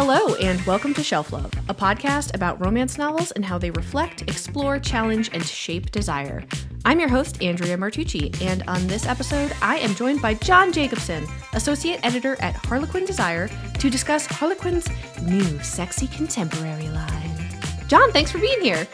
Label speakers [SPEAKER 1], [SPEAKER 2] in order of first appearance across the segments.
[SPEAKER 1] Hello, and welcome to Shelf Love, a podcast about romance novels and how they reflect, explore, challenge, and shape desire. I'm your host, Andrea Martucci, and on this episode, I am joined by John Jacobson, Associate Editor at Harlequin Desire, to discuss Harlequin's new sexy contemporary line. John, thanks for being here.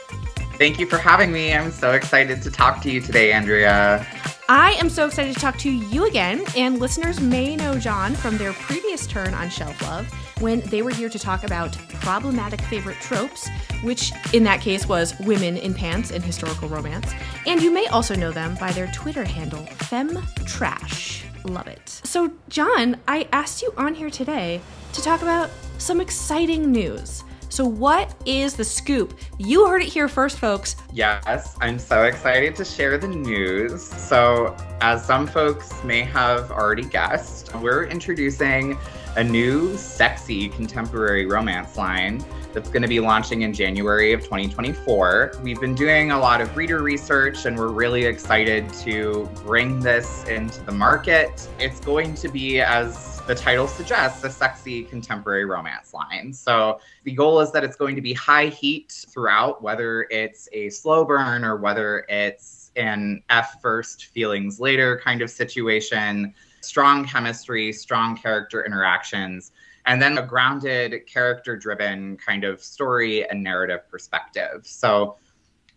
[SPEAKER 2] Thank you for having me. I'm so excited to talk to you today, Andrea.
[SPEAKER 1] I am so excited to talk to you again, and listeners may know John from their previous turn on Shelf Love when they were here to talk about problematic favorite tropes, which in that case was women in pants in historical romance. And you may also know them by their Twitter handle, FemTrash. Love it. So, John, I asked you on here today to talk about some exciting news. So, what is the scoop? You heard it here first, folks.
[SPEAKER 2] Yes, I'm so excited to share the news. So, as some folks may have already guessed, we're introducing a new sexy contemporary romance line that's going to be launching in January of 2024. We've been doing a lot of reader research and we're really excited to bring this into the market. It's going to be, as the title suggests, a sexy contemporary romance line. So the goal is that it's going to be high heat throughout, whether it's a slow burn or whether it's an F first, feelings later kind of situation, strong chemistry, strong character interactions, and then a grounded, character driven kind of story and narrative perspective. So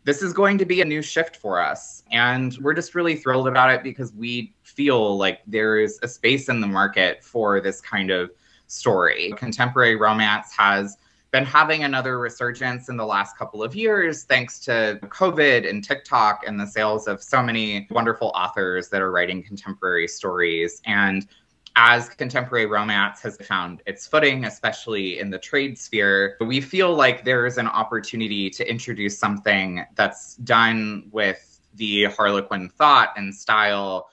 [SPEAKER 2] this is going to be a new shift for us. And we're just really thrilled about it because we feel like there is a space in the market for this kind of story. Contemporary romance has been having another resurgence in the last couple of years thanks to COVID and TikTok and the sales of so many wonderful authors that are writing contemporary stories. And as contemporary romance has found its footing, especially in the trade sphere, we feel like there is an opportunity to introduce something that's done with the Harlequin thought and style,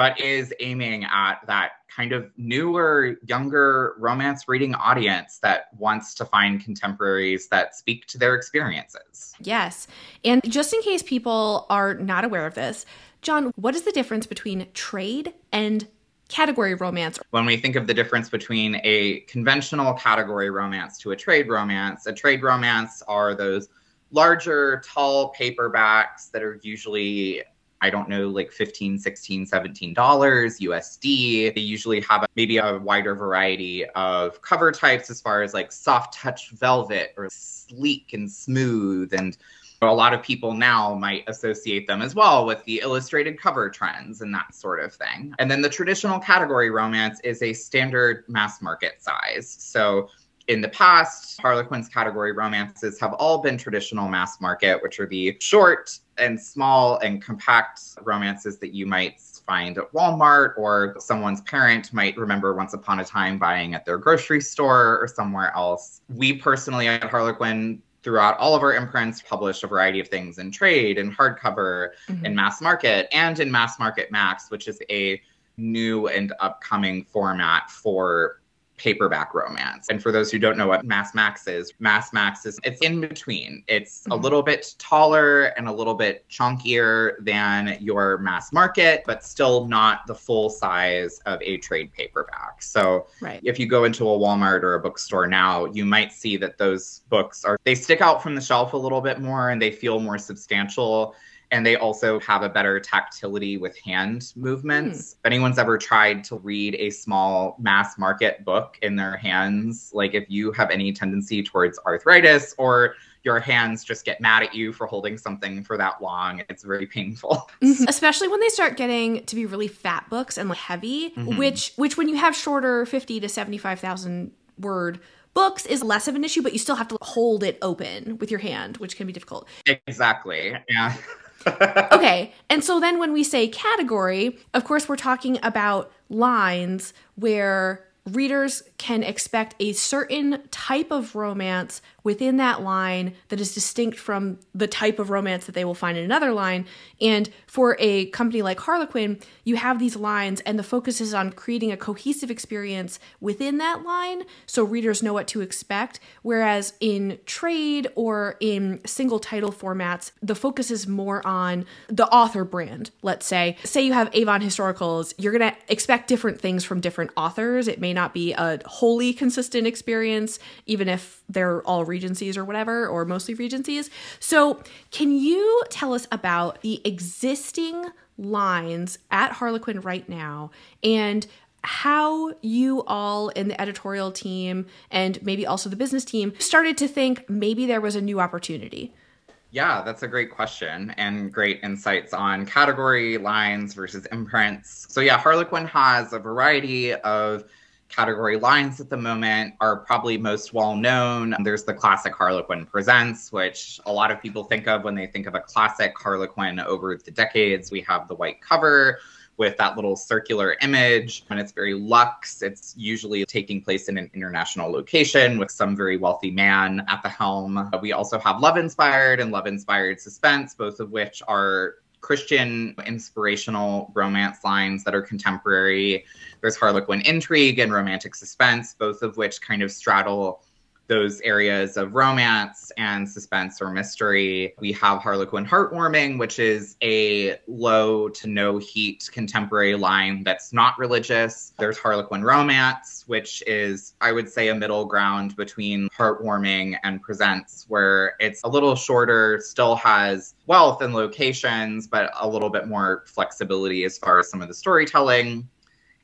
[SPEAKER 2] but is aiming at that kind of newer, younger romance reading audience that wants to find contemporaries that speak to their experiences.
[SPEAKER 1] Yes. And just in case people are not aware of this, John, what is the difference between trade and category romance.
[SPEAKER 2] When we think of the difference between a conventional category romance to a trade romance, a trade romance are those larger, tall paperbacks that are usually I don't know, like 15, 16, 17 dollars USD. They usually have maybe a wider variety of cover types as far as like soft touch velvet or sleek and smooth and a lot of people now might associate them as well with the illustrated cover trends and that sort of thing. And then the traditional category romance is a standard mass market size. So in the past, Harlequin's category romances have all been traditional mass market, which are the short and small and compact romances that you might find at Walmart or someone's parent might remember once upon a time buying at their grocery store or somewhere else. We personally at Harlequin throughout all of our imprints published a variety of things in trade and hardcover mm-hmm. in mass market and in mass market max which is a new and upcoming format for paperback romance. And for those who don't know what Mass Max is, Mass Max is it's in between. It's mm-hmm. a little bit taller and a little bit chunkier than your mass market, but still not the full size of a trade paperback. So right. if you go into a Walmart or a bookstore now, you might see that those books are they stick out from the shelf a little bit more and they feel more substantial and they also have a better tactility with hand movements. Mm. If anyone's ever tried to read a small mass market book in their hands, like if you have any tendency towards arthritis or your hands just get mad at you for holding something for that long, it's very painful.
[SPEAKER 1] Mm-hmm. Especially when they start getting to be really fat books and like heavy, mm-hmm. which which when you have shorter 50 to 75,000 word books is less of an issue, but you still have to hold it open with your hand, which can be difficult.
[SPEAKER 2] Exactly. Yeah.
[SPEAKER 1] okay. And so then when we say category, of course, we're talking about lines where readers can expect a certain type of romance within that line that is distinct from the type of romance that they will find in another line. And for a company like Harlequin, you have these lines, and the focus is on creating a cohesive experience within that line so readers know what to expect. Whereas in trade or in single title formats, the focus is more on the author brand, let's say. Say you have Avon Historicals, you're going to expect different things from different authors. It may not not be a wholly consistent experience, even if they're all Regencies or whatever, or mostly Regencies. So, can you tell us about the existing lines at Harlequin right now and how you all in the editorial team and maybe also the business team started to think maybe there was a new opportunity?
[SPEAKER 2] Yeah, that's a great question and great insights on category lines versus imprints. So, yeah, Harlequin has a variety of category lines at the moment are probably most well known. There's the classic Harlequin Presents, which a lot of people think of when they think of a classic Harlequin over the decades. We have the white cover with that little circular image. And it's very luxe. It's usually taking place in an international location with some very wealthy man at the helm. We also have love inspired and love inspired suspense, both of which are Christian inspirational romance lines that are contemporary. There's Harlequin intrigue and romantic suspense, both of which kind of straddle those areas of romance and suspense or mystery. We have Harlequin Heartwarming, which is a low to no heat contemporary line that's not religious. There's Harlequin Romance, which is, I would say, a middle ground between Heartwarming and Presents, where it's a little shorter, still has wealth and locations, but a little bit more flexibility as far as some of the storytelling.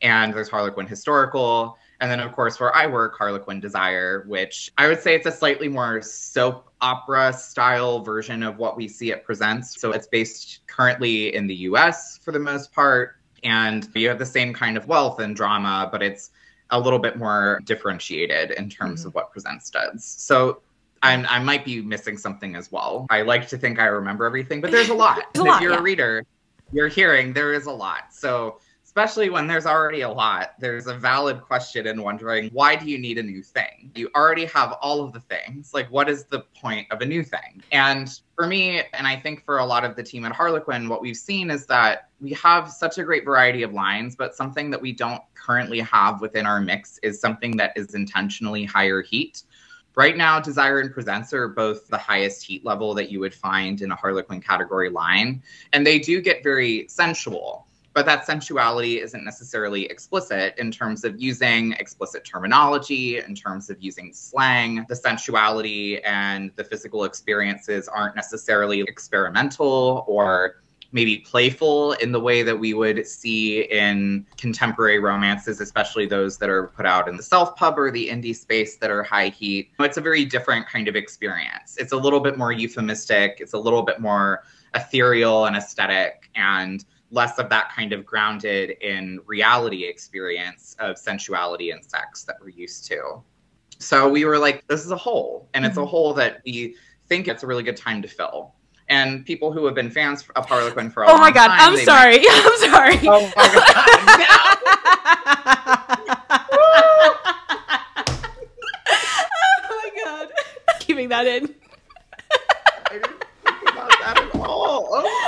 [SPEAKER 2] And there's Harlequin Historical and then, of course, where I work, Harlequin Desire, which I would say it's a slightly more soap opera style version of what we see it presents. So it's based currently in the US for the most part. And you have the same kind of wealth and drama, but it's a little bit more differentiated in terms mm-hmm. of what Presents does. So I'm, i might be missing something as well. I like to think I remember everything, but there's a lot.
[SPEAKER 1] there's a lot
[SPEAKER 2] if you're
[SPEAKER 1] yeah.
[SPEAKER 2] a reader, you're hearing there is a lot. So especially when there's already a lot, there's a valid question in wondering why do you need a new thing? You already have all of the things. Like, what is the point of a new thing? And for me, and I think for a lot of the team at Harlequin, what we've seen is that we have such a great variety of lines, but something that we don't currently have within our mix is something that is intentionally higher heat. Right now, Desire and Presents are both the highest heat level that you would find in a Harlequin category line, and they do get very sensual but that sensuality isn't necessarily explicit in terms of using explicit terminology, in terms of using slang. The sensuality and the physical experiences aren't necessarily experimental or maybe playful in the way that we would see in contemporary romances, especially those that are put out in the self pub or the indie space that are high heat. It's a very different kind of experience. It's a little bit more euphemistic, it's a little bit more ethereal and aesthetic. And less of that kind of grounded in reality experience of sensuality and sex that we're used to. So we were like, this is a hole, and it's a mm-hmm. hole that we think it's a really good time to fill. And people who have been fans of Harlequin for a
[SPEAKER 1] oh my god,
[SPEAKER 2] time,
[SPEAKER 1] I'm sorry, might... I'm sorry. Oh my god, oh my god, keeping that in.
[SPEAKER 2] I didn't think about that at all. Oh.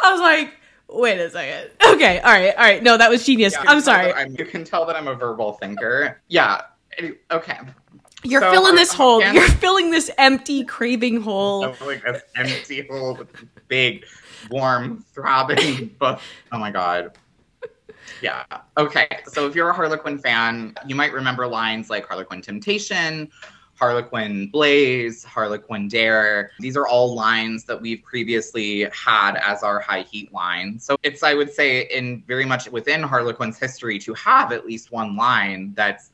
[SPEAKER 1] I was like, wait a second. Okay, all right, all right. No, that was genius. Yeah, I'm sorry.
[SPEAKER 2] I'm, you can tell that I'm a verbal thinker. Yeah. Okay.
[SPEAKER 1] You're so filling this um, hole. You're filling this empty, craving hole.
[SPEAKER 2] like this empty hole with big, warm, throbbing. Oh my god. Yeah. Okay. So if you're a Harlequin fan, you might remember lines like Harlequin Temptation, Harlequin Blaze, Harlequin Dare. These are all lines that we've previously had as our high heat line. So it's, I would say, in very much within Harlequin's history to have at least one line that's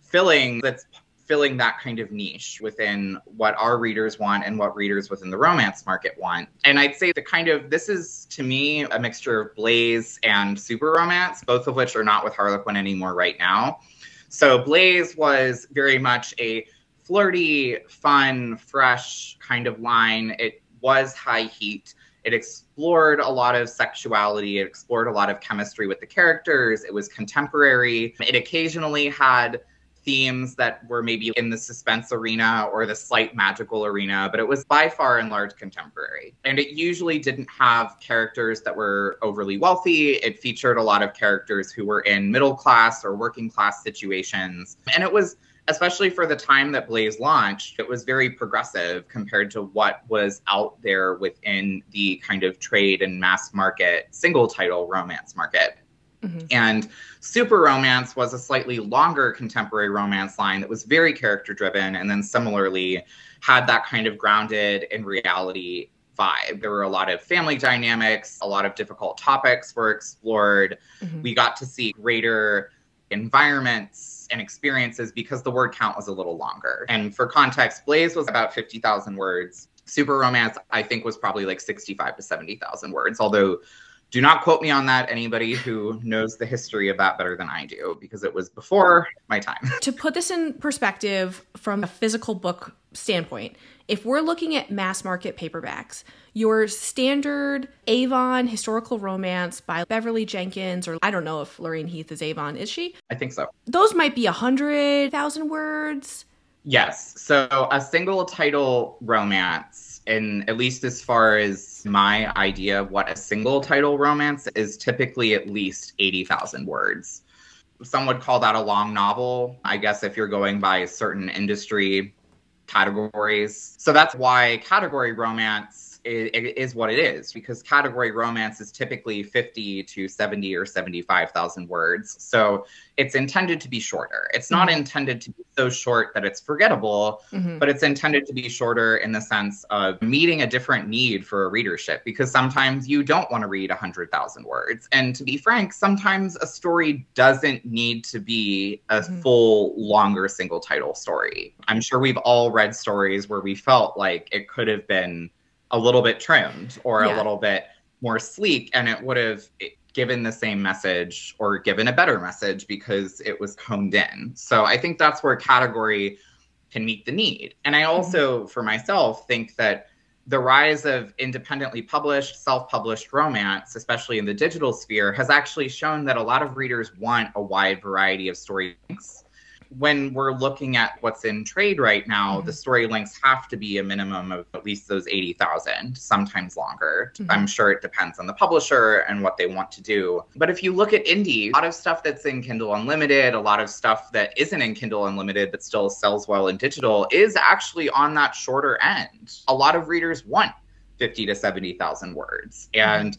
[SPEAKER 2] filling, that's filling that kind of niche within what our readers want and what readers within the romance market want. And I'd say the kind of this is to me a mixture of Blaze and super romance, both of which are not with Harlequin anymore right now. So Blaze was very much a flirty, fun, fresh kind of line. It was high heat. It explored a lot of sexuality. It explored a lot of chemistry with the characters. It was contemporary. It occasionally had themes that were maybe in the suspense arena or the slight magical arena, but it was by far and large contemporary. And it usually didn't have characters that were overly wealthy. It featured a lot of characters who were in middle class or working class situations. And it was especially for the time that Blaze launched, it was very progressive compared to what was out there within the kind of trade and mass market single title romance market. Mm-hmm. And Super Romance was a slightly longer contemporary romance line that was very character driven and then similarly had that kind of grounded in reality vibe. There were a lot of family dynamics, a lot of difficult topics were explored. Mm-hmm. We got to see greater environments and experiences because the word count was a little longer. And for context, Blaze was about 50,000 words. Super Romance, I think, was probably like 65 to 70,000 words, although do not quote me on that anybody who knows the history of that better than i do because it was before my time.
[SPEAKER 1] To put this in perspective from a physical book standpoint if we're looking at mass market paperbacks your standard avon historical romance by beverly jenkins or i don't know if lorraine heath is avon is she?
[SPEAKER 2] I think so.
[SPEAKER 1] Those might be a hundred thousand words.
[SPEAKER 2] Yes. So a single title romance and at least as far as my idea of what a single title romance is typically at least 80,000 words. Some would call that a long novel, I guess, if you're going by certain industry categories. So that's why category romance is what it is because category romance is typically 50 to 70 or 75,000 words. So it's intended to be shorter. It's not mm-hmm. intended to be so short that it's forgettable, mm-hmm. but it's intended to be shorter in the sense of meeting a different need for a readership because sometimes you don't want to read 100,000 words. And to be frank, sometimes a story doesn't need to be a mm-hmm. full, longer single title story. I'm sure we've all read stories where we felt like it could have been a little bit trimmed or yeah. a little bit more sleek and it would have given the same message or given a better message because it was honed in. So I think that's where category can meet the need. And I mm-hmm. also, mm-hmm. for myself, think that the rise of independently published, self published romance, especially in the digital sphere, has actually shown that a lot of readers want a wide variety of story when we're looking at what's in trade right now, mm-hmm. the story lengths have to be a minimum of at least those 80,000, sometimes longer. Mm-hmm. I'm sure it depends on the publisher and what they want to do. But if you look at indie, a lot of stuff that's in Kindle Unlimited, a lot of stuff that isn't in Kindle Unlimited but still sells well in digital is actually on that shorter end. A lot of readers want 50 to 70,000 words. Mm-hmm. And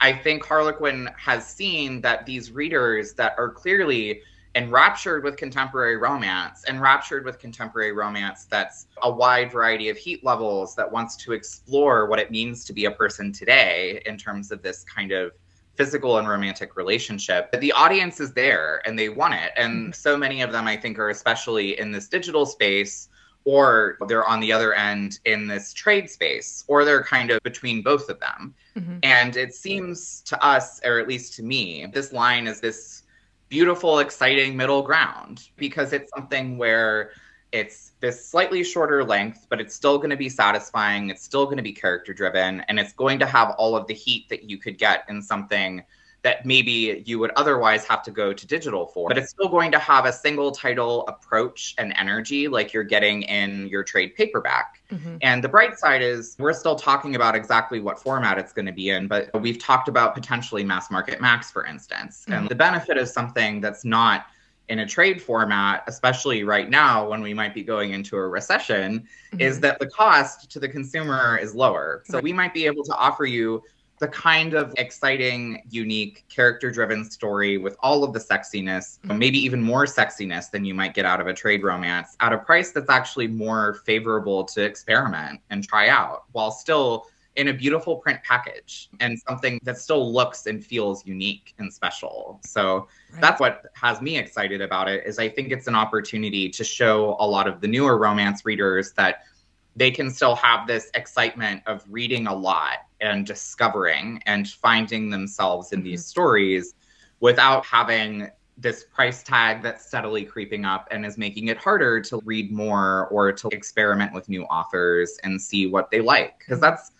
[SPEAKER 2] I think Harlequin has seen that these readers that are clearly enraptured with contemporary romance, enraptured with contemporary romance that's a wide variety of heat levels that wants to explore what it means to be a person today in terms of this kind of physical and romantic relationship. But the audience is there and they want it. And mm-hmm. so many of them, I think, are especially in this digital space or they're on the other end in this trade space, or they're kind of between both of them. Mm-hmm. And it seems to us, or at least to me, this line is this beautiful, exciting middle ground because it's something where it's this slightly shorter length, but it's still going to be satisfying. It's still going to be character driven, and it's going to have all of the heat that you could get in something that maybe you would otherwise have to go to digital for. But it's still going to have a single title approach and energy like you're getting in your trade paperback. Mm-hmm. And the bright side is we're still talking about exactly what format it's going to be in, but we've talked about potentially mass market max, for instance. Mm-hmm. And the benefit of something that's not in a trade format, especially right now when we might be going into a recession, mm-hmm. is that the cost to the consumer is lower. So we might be able to offer you the kind of exciting, unique, character driven story with all of the sexiness, mm-hmm. maybe even more sexiness than you might get out of a trade romance at a price that's actually more favorable to experiment and try out while still in a beautiful print package and something that still looks and feels unique and special. So right. that's what has me excited about it is I think it's an opportunity to show a lot of the newer romance readers that they can still have this excitement of reading a lot and discovering and finding themselves in these mm-hmm. stories without having this price tag that's steadily creeping up and is making it harder to read more or to experiment with new authors and see what they like because that's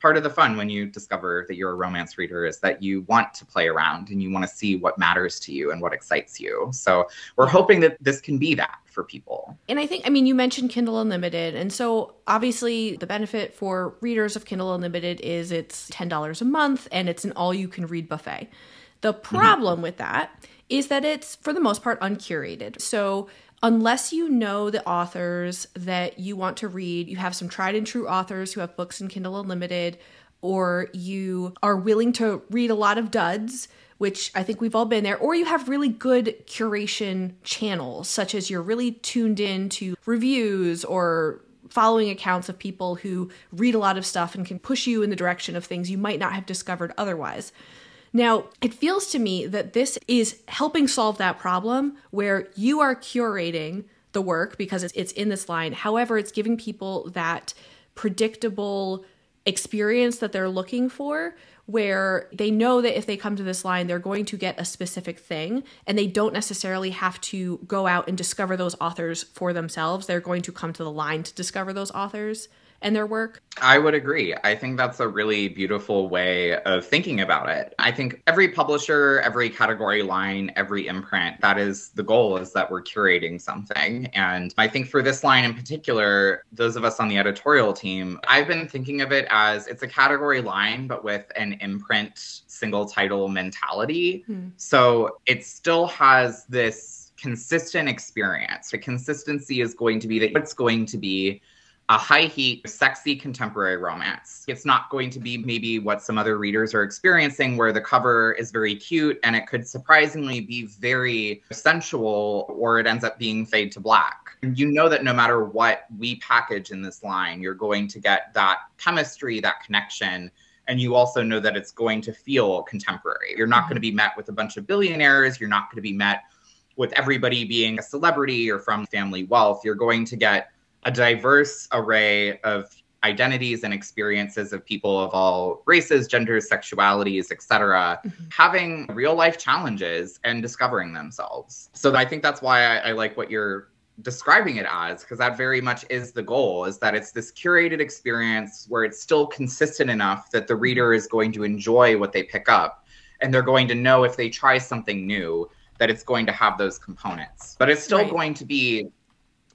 [SPEAKER 2] part of the fun when you discover that you're a romance reader is that you want to play around and you want to see what matters to you and what excites you. So we're hoping that this can be that for people.
[SPEAKER 1] And I think, I mean, you mentioned Kindle Unlimited. And so obviously the benefit for readers of Kindle Unlimited is it's $10 a month and it's an all you can read buffet. The mm-hmm. problem mm-hmm. with that is that it's for the most part uncurated. So unless you know the authors that you want to read, you have some tried and true authors who have books in Kindle Unlimited, or you are willing to read a lot of duds, which I think we've all been there, or you have really good curation channels, such as you're really tuned in to reviews or following accounts of people who read a lot of stuff and can push you in the direction of things you might not have discovered otherwise. Now, it feels to me that this is helping solve that problem where you are curating the work because it's, in this line. However, it's giving people that predictable experience that they're looking for where they know that if they come to this line, they're going to get a specific thing and they don't necessarily have to go out and discover those authors for themselves. They're going to come to the line to discover those authors and their work?
[SPEAKER 2] I would agree. I think that's a really beautiful way of thinking about it. I think every publisher, every category line, every imprint, that is the goal is that we're curating something. And I think for this line in particular, those of us on the editorial team, I've been thinking of it as it's a category line, but with an imprint single title mentality. Hmm. So it still has this consistent experience. The consistency is going to be that it's going to be a high heat, sexy contemporary romance. It's not going to be maybe what some other readers are experiencing, where the cover is very cute and it could surprisingly be very sensual, or it ends up being fade to black. You know that no matter what we package in this line, you're going to get that chemistry, that connection. And you also know that it's going to feel contemporary. You're not mm-hmm. going to be met with a bunch of billionaires. You're not going to be met with everybody being a celebrity or from family wealth. You're going to get a diverse array of identities and experiences of people of all races, genders, sexualities, etc., mm-hmm. having real life challenges and discovering themselves. So I think that's why I, I like what you're describing it as because that very much is the goal is that it's this curated experience where it's still consistent enough that the reader is going to enjoy what they pick up and they're going to know if they try something new that it's going to have those components but it's still right. going to be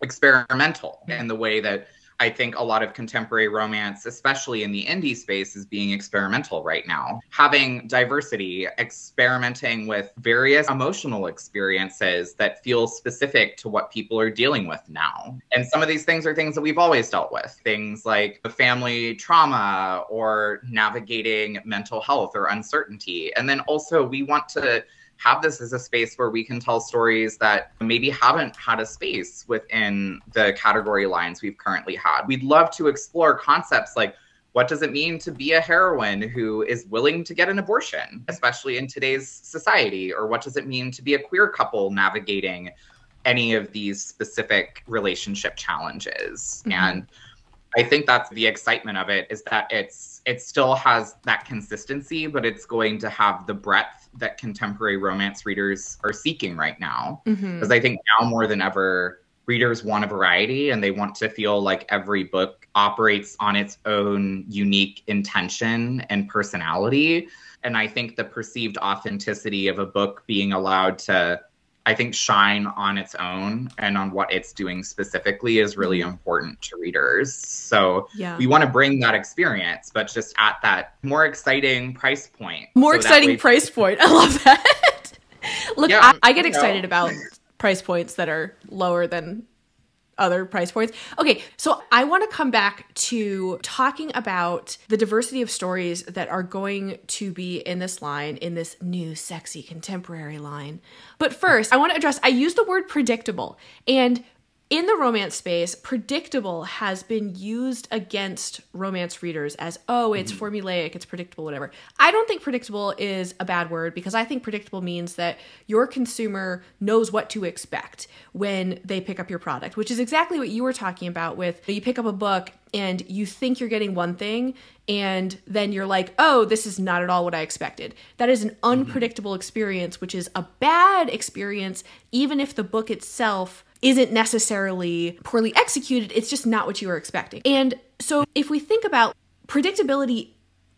[SPEAKER 2] experimental in the way that I think a lot of contemporary romance, especially in the indie space, is being experimental right now. Having diversity, experimenting with various emotional experiences that feel specific to what people are dealing with now. And some of these things are things that we've always dealt with things like family trauma or navigating mental health or uncertainty. And then also, we want to have this as a space where we can tell stories that maybe haven't had a space within the category lines we've currently had. We'd love to explore concepts like what does it mean to be a heroine who is willing to get an abortion, especially in today's society? Or what does it mean to be a queer couple navigating any of these specific relationship challenges? Mm-hmm. And I think that's the excitement of it is that it's it still has that consistency, but it's going to have the breadth that contemporary romance readers are seeking right now. Because mm-hmm. I think now more than ever, readers want a variety and they want to feel like every book operates on its own unique intention and personality. And I think the perceived authenticity of a book being allowed to I think shine on its own and on what it's doing specifically is really mm-hmm. important to readers. So yeah. we want to bring that experience, but just at that more exciting price point.
[SPEAKER 1] More so exciting way- price point. I love that. Look, yeah, I, I, get excited know. about price points that are lower than other price points. Okay, so I want to come back to talking about the diversity of stories that are going to be in this line, in this new sexy contemporary line. But first, I want to address I use the word predictable. And in the romance space, predictable has been used against romance readers as, oh, it's mm-hmm. formulaic, it's predictable, whatever. I don't think predictable is a bad word because I think predictable means that your consumer knows what to expect when they pick up your product, which is exactly what you were talking about with you pick up a book and you think you're getting one thing and then you're like, oh, this is not at all what I expected. That is an mm-hmm. unpredictable experience, which is a bad experience, even if the book itself isn't necessarily poorly executed. It's just not what you were expecting. And so if we think about predictability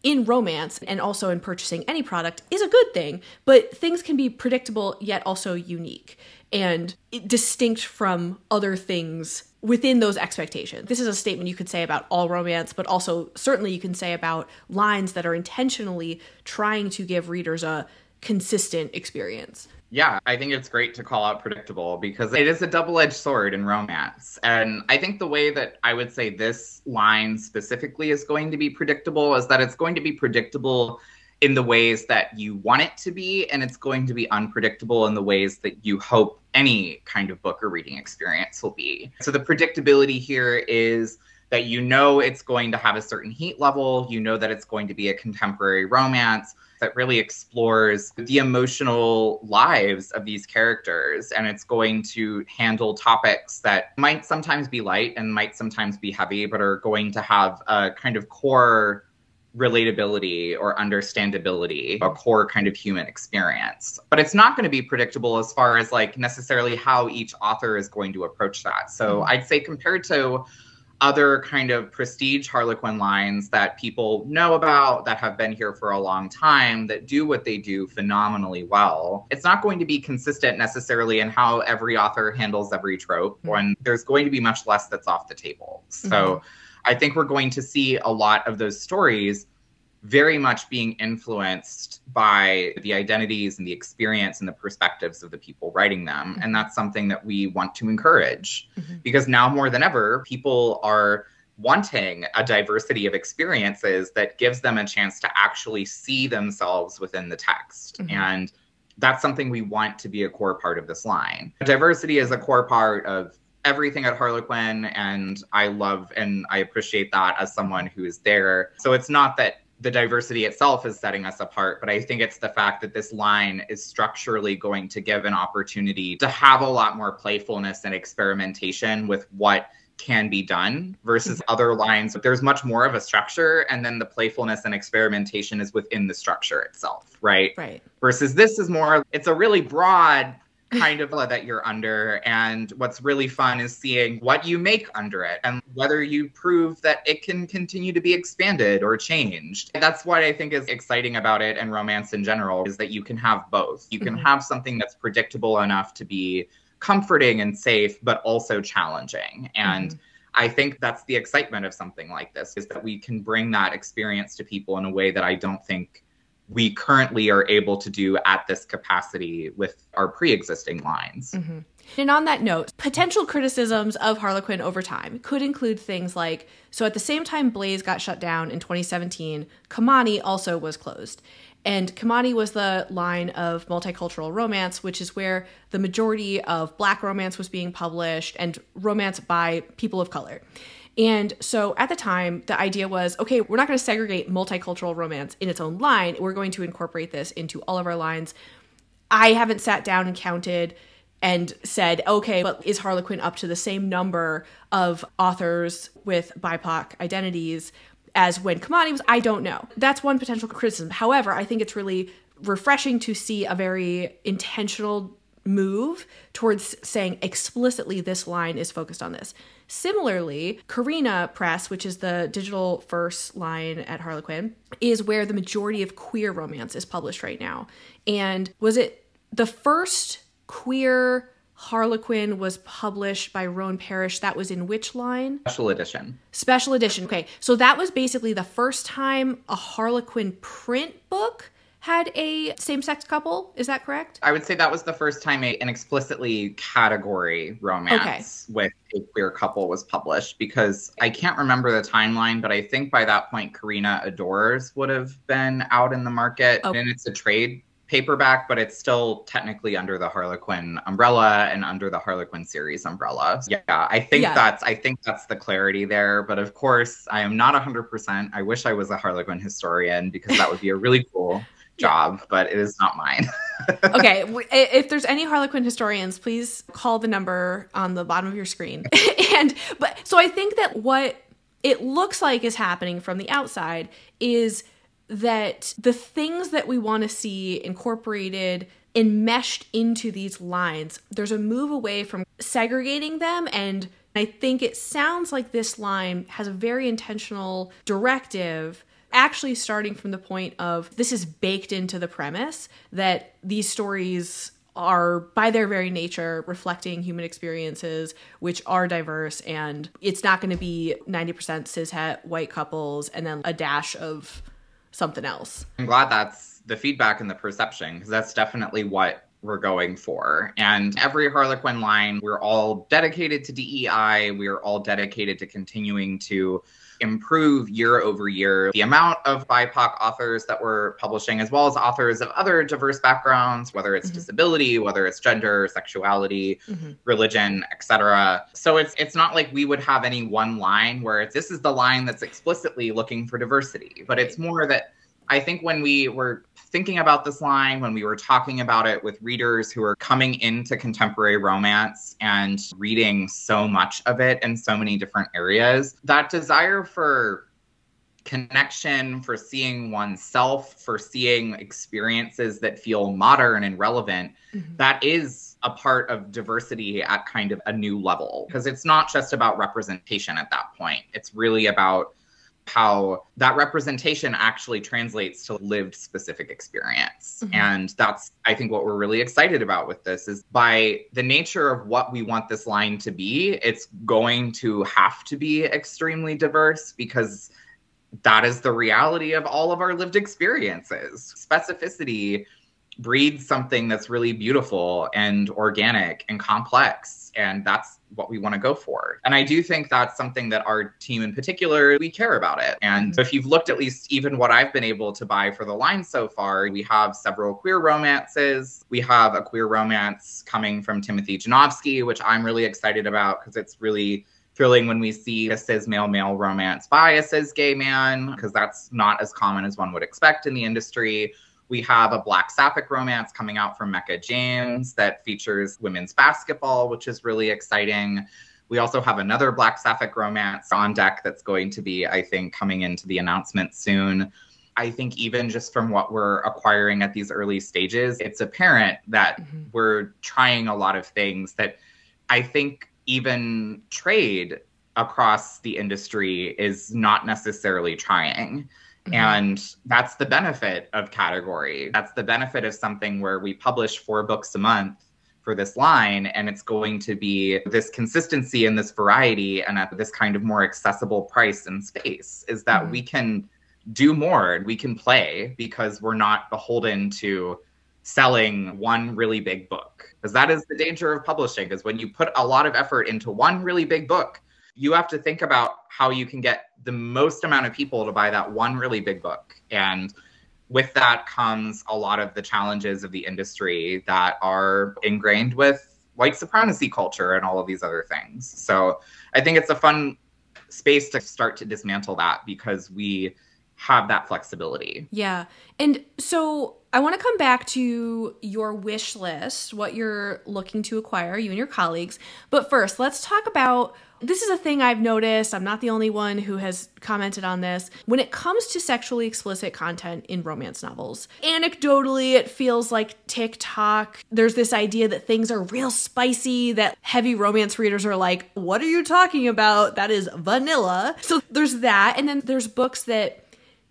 [SPEAKER 1] in romance and also in purchasing any product is a good thing, but things can be predictable yet also unique and distinct from other things within those expectations. This is a statement you could say about all romance, but also certainly you can say about lines that are intentionally trying to give readers a consistent experience.
[SPEAKER 2] Yeah, I think it's great to call out predictable because it is a double edged sword in romance. And I think the way that I would say this line specifically is going to be predictable is that it's going to be predictable in the ways that you want it to be, and it's going to be unpredictable in the ways that you hope any kind of book or reading experience will be. So the predictability here is that you know it's going to have a certain heat level, you know that it's going to be a contemporary romance that really explores the emotional lives of these characters and it's going to handle topics that might sometimes be light and might sometimes be heavy but are going to have a kind of core relatability or understandability, a core kind of human experience. But it's not going to be predictable as far as like necessarily how each author is going to approach that. So mm-hmm. I'd say compared to other kind of prestige Harlequin lines that people know about, that have been here for a long time, that do what they do phenomenally well. It's not going to be consistent necessarily in how every author handles every trope, mm-hmm. when there's going to be much less that's off the table. So mm-hmm. I think we're going to see a lot of those stories very much being influenced by the identities and the experience and the perspectives of the people writing them. Mm-hmm. And that's something that we want to encourage mm-hmm. because now more than ever, people are wanting a diversity of experiences that gives them a chance to actually see themselves within the text. Mm-hmm. And that's something we want to be a core part of this line. Diversity is a core part of everything at Harlequin, and I love and I appreciate that as someone who is there. So it's not that the diversity itself is setting us apart, but I think it's the fact that this line is structurally going to give an opportunity to have a lot more playfulness and experimentation with what can be done versus mm-hmm. other lines. There's much more of a structure, and then the playfulness and experimentation is within the structure itself, right?
[SPEAKER 1] Right.
[SPEAKER 2] Versus this is more, it's a really broad kind of that you're under. And what's really fun is seeing what you make under it and whether you prove that it can continue to be expanded or changed. That's what I think is exciting about it and romance in general is that you can have both. You can mm-hmm. have something that's predictable enough to be comforting and safe, but also challenging. And mm-hmm. I think that's the excitement of something like this is that we can bring that experience to people in a way that I don't think we currently are able to do at this capacity with our pre existing lines.
[SPEAKER 1] Mm-hmm. And on that note, potential criticisms of Harlequin over time could include things like so at the same time Blaze got shut down in 2017, Kimani also was closed. And Kimani was the line of multicultural romance, which is where the majority of black romance was being published and romance by people of color. And so at the time, the idea was okay, we're not going to segregate multicultural romance in its own line. We're going to incorporate this into all of our lines. I haven't sat down and counted and said, okay, but is Harlequin up to the same number of authors with BIPOC identities as when Kimani was? I don't know. That's one potential criticism. However, I think it's really refreshing to see a very intentional move towards saying explicitly this line is focused on this. Similarly, Carina Press, which is the digital first line at Harlequin, is where the majority of queer romance is published right now. And was it the first queer Harlequin was published by Roan Parrish. That was in which line?
[SPEAKER 2] Special edition.
[SPEAKER 1] Special edition. Okay. So that was basically the first time a Harlequin print book had a same sex couple. Is that correct?
[SPEAKER 2] I would say that was the first time a, an explicitly category romance okay. with a queer couple was published because I can't remember the timeline, but I think by that point, Carina Adores would have been out in the market. Oh. And it's a trade paperback, but it's still technically under the Harlequin umbrella and under the Harlequin series umbrella. Yeah, I think yeah. that's I think that's the clarity there. But of course, I am not hundred percent. I wish I was a Harlequin historian because that would be a really cool job, but it is not mine.
[SPEAKER 1] okay, if there's any Harlequin historians, please call the number on the bottom of your screen. and but so I think that what it looks like is happening from the outside is that the things that we want to see incorporated enmeshed into these lines, there's a move away from segregating them and I think it sounds like this line has a very intentional directive actually starting from the point of this is baked into the premise that these stories are by their very nature reflecting human experiences which are diverse and it's not going to be 90% cishet white couples and then a dash of something else.
[SPEAKER 2] I'm glad that's the feedback and the perception because that's definitely what we're going for. And every Harlequin line, we're all dedicated to DEI. We're all dedicated to continuing to improve year over year the amount of BIPOC authors that we're publishing, as well as authors of other diverse backgrounds, whether it's mm-hmm. disability, whether it's gender, sexuality, mm-hmm. religion, etc. So it's it's not like we would have any one line where this is the line that's explicitly looking for diversity, but it's more that I think when we were thinking about this line, when we were talking about it with readers who are coming into contemporary romance and reading so much of it in so many different areas, that desire for connection, for seeing oneself, for seeing experiences that feel modern and relevant, mm-hmm. that is a part of diversity at kind of a new level. Because it's not just about representation at that point, it's really about how that representation actually translates to lived specific experience. Mm-hmm. And that's I think what we're really excited about with this is by the nature of what we want this line to be, it's going to have to be extremely diverse because that is the reality of all of our lived experiences. Specificity breeds something that's really beautiful and organic and complex and that's what we want to go for. And I do think that's something that our team in particular, we care about it. And if you've looked at least even what I've been able to buy for the line so far, we have several queer romances. We have a queer romance coming from Timothy Janovsky, which I'm really excited about because it's really thrilling when we see a cis male male romance by a cis gay man, because that's not as common as one would expect in the industry. We have a Black Sapphic romance coming out from Meka James that features women's basketball, which is really exciting. We also have another Black Sapphic romance on deck that's going to be, I think, coming into the announcement soon. I think even just from what we're acquiring at these early stages, it's apparent that mm-hmm. we're trying a lot of things that I think even trade across the industry is not necessarily trying. Mm-hmm. And that's the benefit of category. That's the benefit of something where we publish four books a month for this line and it's going to be this consistency and this variety and at this kind of more accessible price and space is that mm-hmm. we can do more and we can play because we're not beholden to selling one really big book because that is the danger of publishing is when you put a lot of effort into one really big book you have to think about how you can get the most amount of people to buy that one really big book. And with that comes a lot of the challenges of the industry that are ingrained with white supremacy culture and all of these other things. So I think it's a fun space to start to dismantle that because we have that flexibility.
[SPEAKER 1] Yeah. And so I want to come back to your wish list, what you're looking to acquire, you and your colleagues. But first, let's talk about this is a thing I've noticed. I'm not the only one who has commented on this. When it comes to sexually explicit content in romance novels, anecdotally, it feels like TikTok. There's this idea that things are real spicy, that heavy romance readers are like, What are you talking about? That is vanilla. So there's that. And then there's books that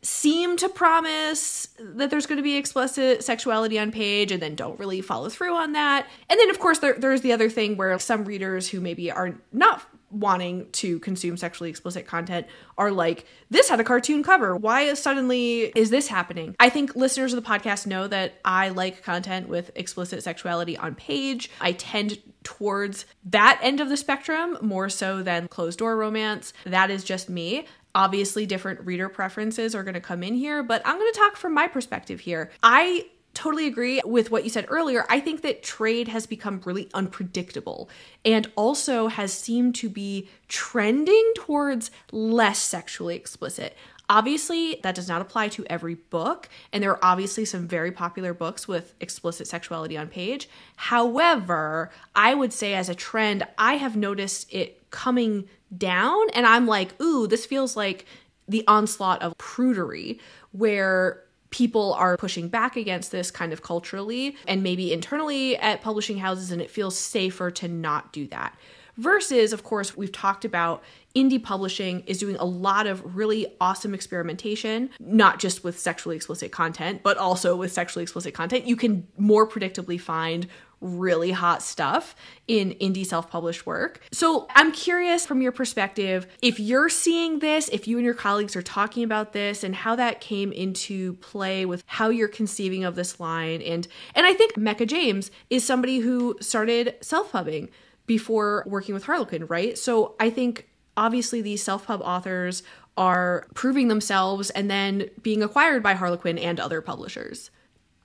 [SPEAKER 1] seem to promise that there's going to be explicit sexuality on page and then don't really follow through on that. And then, of course, there, there's the other thing where some readers who maybe are not wanting to consume sexually explicit content are like, this had a cartoon cover. Why is suddenly is this happening? I think listeners of the podcast know that I like content with explicit sexuality on page. I tend towards that end of the spectrum more so than closed door romance. That is just me. Obviously, different reader preferences are going to come in here, but I'm going to talk from my perspective here. I totally agree with what you said earlier. I think that trade has become really unpredictable and also has seemed to be trending towards less sexually explicit. Obviously, that does not apply to every book, and there are obviously some very popular books with explicit sexuality on page. However, I would say as a trend, I have noticed it coming down, and I'm like, ooh, this feels like the onslaught of prudery, where people are pushing back against this kind of culturally and maybe internally at publishing houses, and it feels safer to not do that. Versus, of course, we've talked about indie publishing is doing a lot of really awesome experimentation, not just with sexually explicit content, but also with sexually explicit content. You can more predictably find really hot stuff in indie self published work. So I'm curious from your perspective if you're seeing this, if you and your colleagues are talking about this, and how that came into play with how you're conceiving of this line. And, and I think Meka James is somebody who started self pubbing before working with Harlequin, right? So I think obviously these self pub authors are proving themselves and then being acquired by Harlequin and other publishers?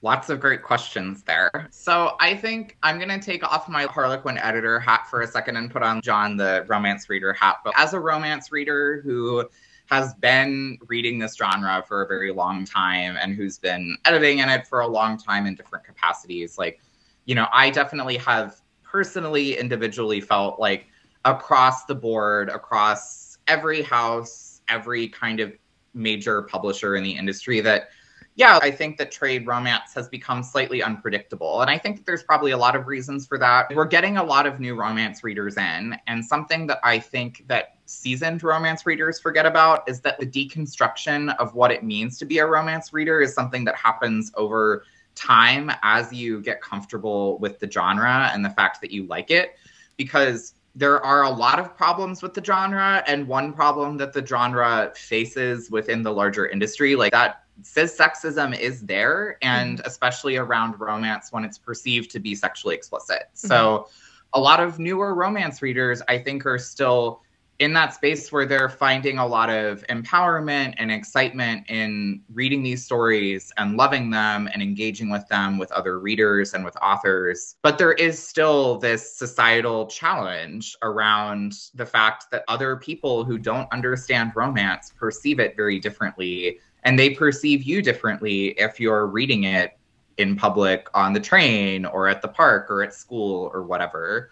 [SPEAKER 2] Lots of great questions there. So I think I'm going to take off my Harlequin editor hat for a second and put on John the romance reader hat. But as a romance reader who has been reading this genre for a very long time and who's been editing in it for a long time in different capacities, like, you know, I definitely have personally, individually felt like across the board, across every house, every kind of major publisher in the industry that yeah, I think that trade romance has become slightly unpredictable. And I think there's probably a lot of reasons for that. We're getting a lot of new romance readers in. And something that I think that seasoned romance readers forget about is that the deconstruction of what it means to be a romance reader is something that happens over time as you get comfortable with the genre and the fact that you like it. Because there are a lot of problems with the genre and one problem that the genre faces within the larger industry like that cis sexism is there and mm-hmm. especially around romance when it's perceived to be sexually explicit mm-hmm. so a lot of newer romance readers i think are still in that space where they're finding a lot of empowerment and excitement in reading these stories and loving them and engaging with them with other readers and with authors. But there is still this societal challenge around the fact that other people who don't understand romance perceive it very differently. And they perceive you differently if you're reading it in public on the train or at the park or at school or whatever.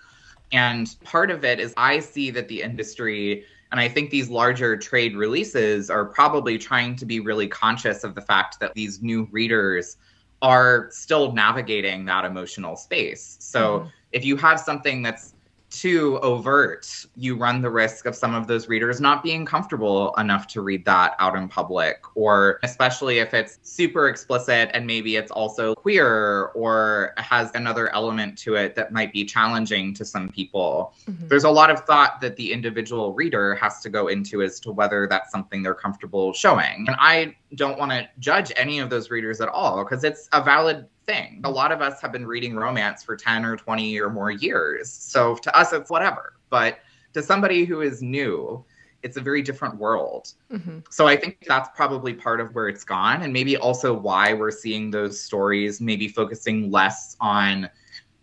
[SPEAKER 2] And part of it is I see that the industry and I think these larger trade releases are probably trying to be really conscious of the fact that these new readers are still navigating that emotional space. So mm-hmm. if you have something that's too overt, you run the risk of some of those readers not being comfortable enough to read that out in public, or especially if it's super explicit and maybe it's also queer or has another element to it that might be challenging to some people. Mm-hmm. There's a lot of thought that the individual reader has to go into as to whether that's something they're comfortable showing. And I don't want to judge any of those readers at all because it's a valid thing. A lot of us have been reading romance for 10 or 20 or more years. So to us, it's whatever. But to somebody who is new, it's a very different world. Mm-hmm. So I think that's probably part of where it's gone. And maybe also why we're seeing those stories, maybe focusing less on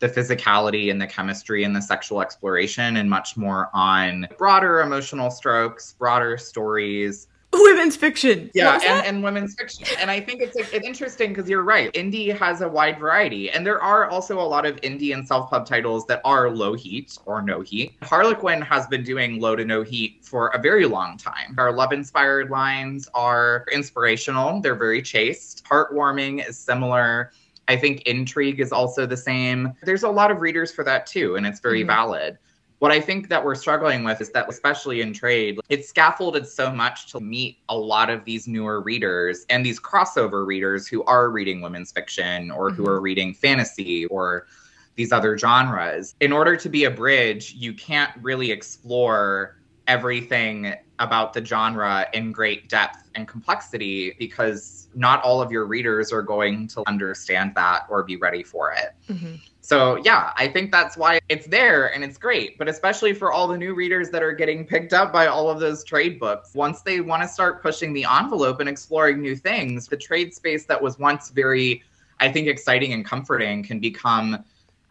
[SPEAKER 2] the physicality and the chemistry and the sexual exploration and much more on broader emotional strokes, broader stories,
[SPEAKER 1] women's fiction.
[SPEAKER 2] Yeah, and, and women's fiction. And I think it's, it's interesting because you're right. Indie has a wide variety. And there are also a lot of indie and self pub titles that are low heat or no heat. Harlequin has been doing low to no heat for a very long time. Our love inspired lines are inspirational, they're very chaste. Heartwarming is similar. I think intrigue is also the same. There's a lot of readers for that too, and it's very mm-hmm. valid. What I think that we're struggling with is that, especially in trade, it's scaffolded so much to meet a lot of these newer readers and these crossover readers who are reading women's fiction or mm-hmm. who are reading fantasy or these other genres. In order to be a bridge, you can't really explore everything about the genre in great depth and complexity because not all of your readers are going to understand that or be ready for it. Mm-hmm. So, yeah, I think that's why it's there and it's great. But especially for all the new readers that are getting picked up by all of those trade books, once they want to start pushing the envelope and exploring new things, the trade space that was once very, I think, exciting and comforting can become.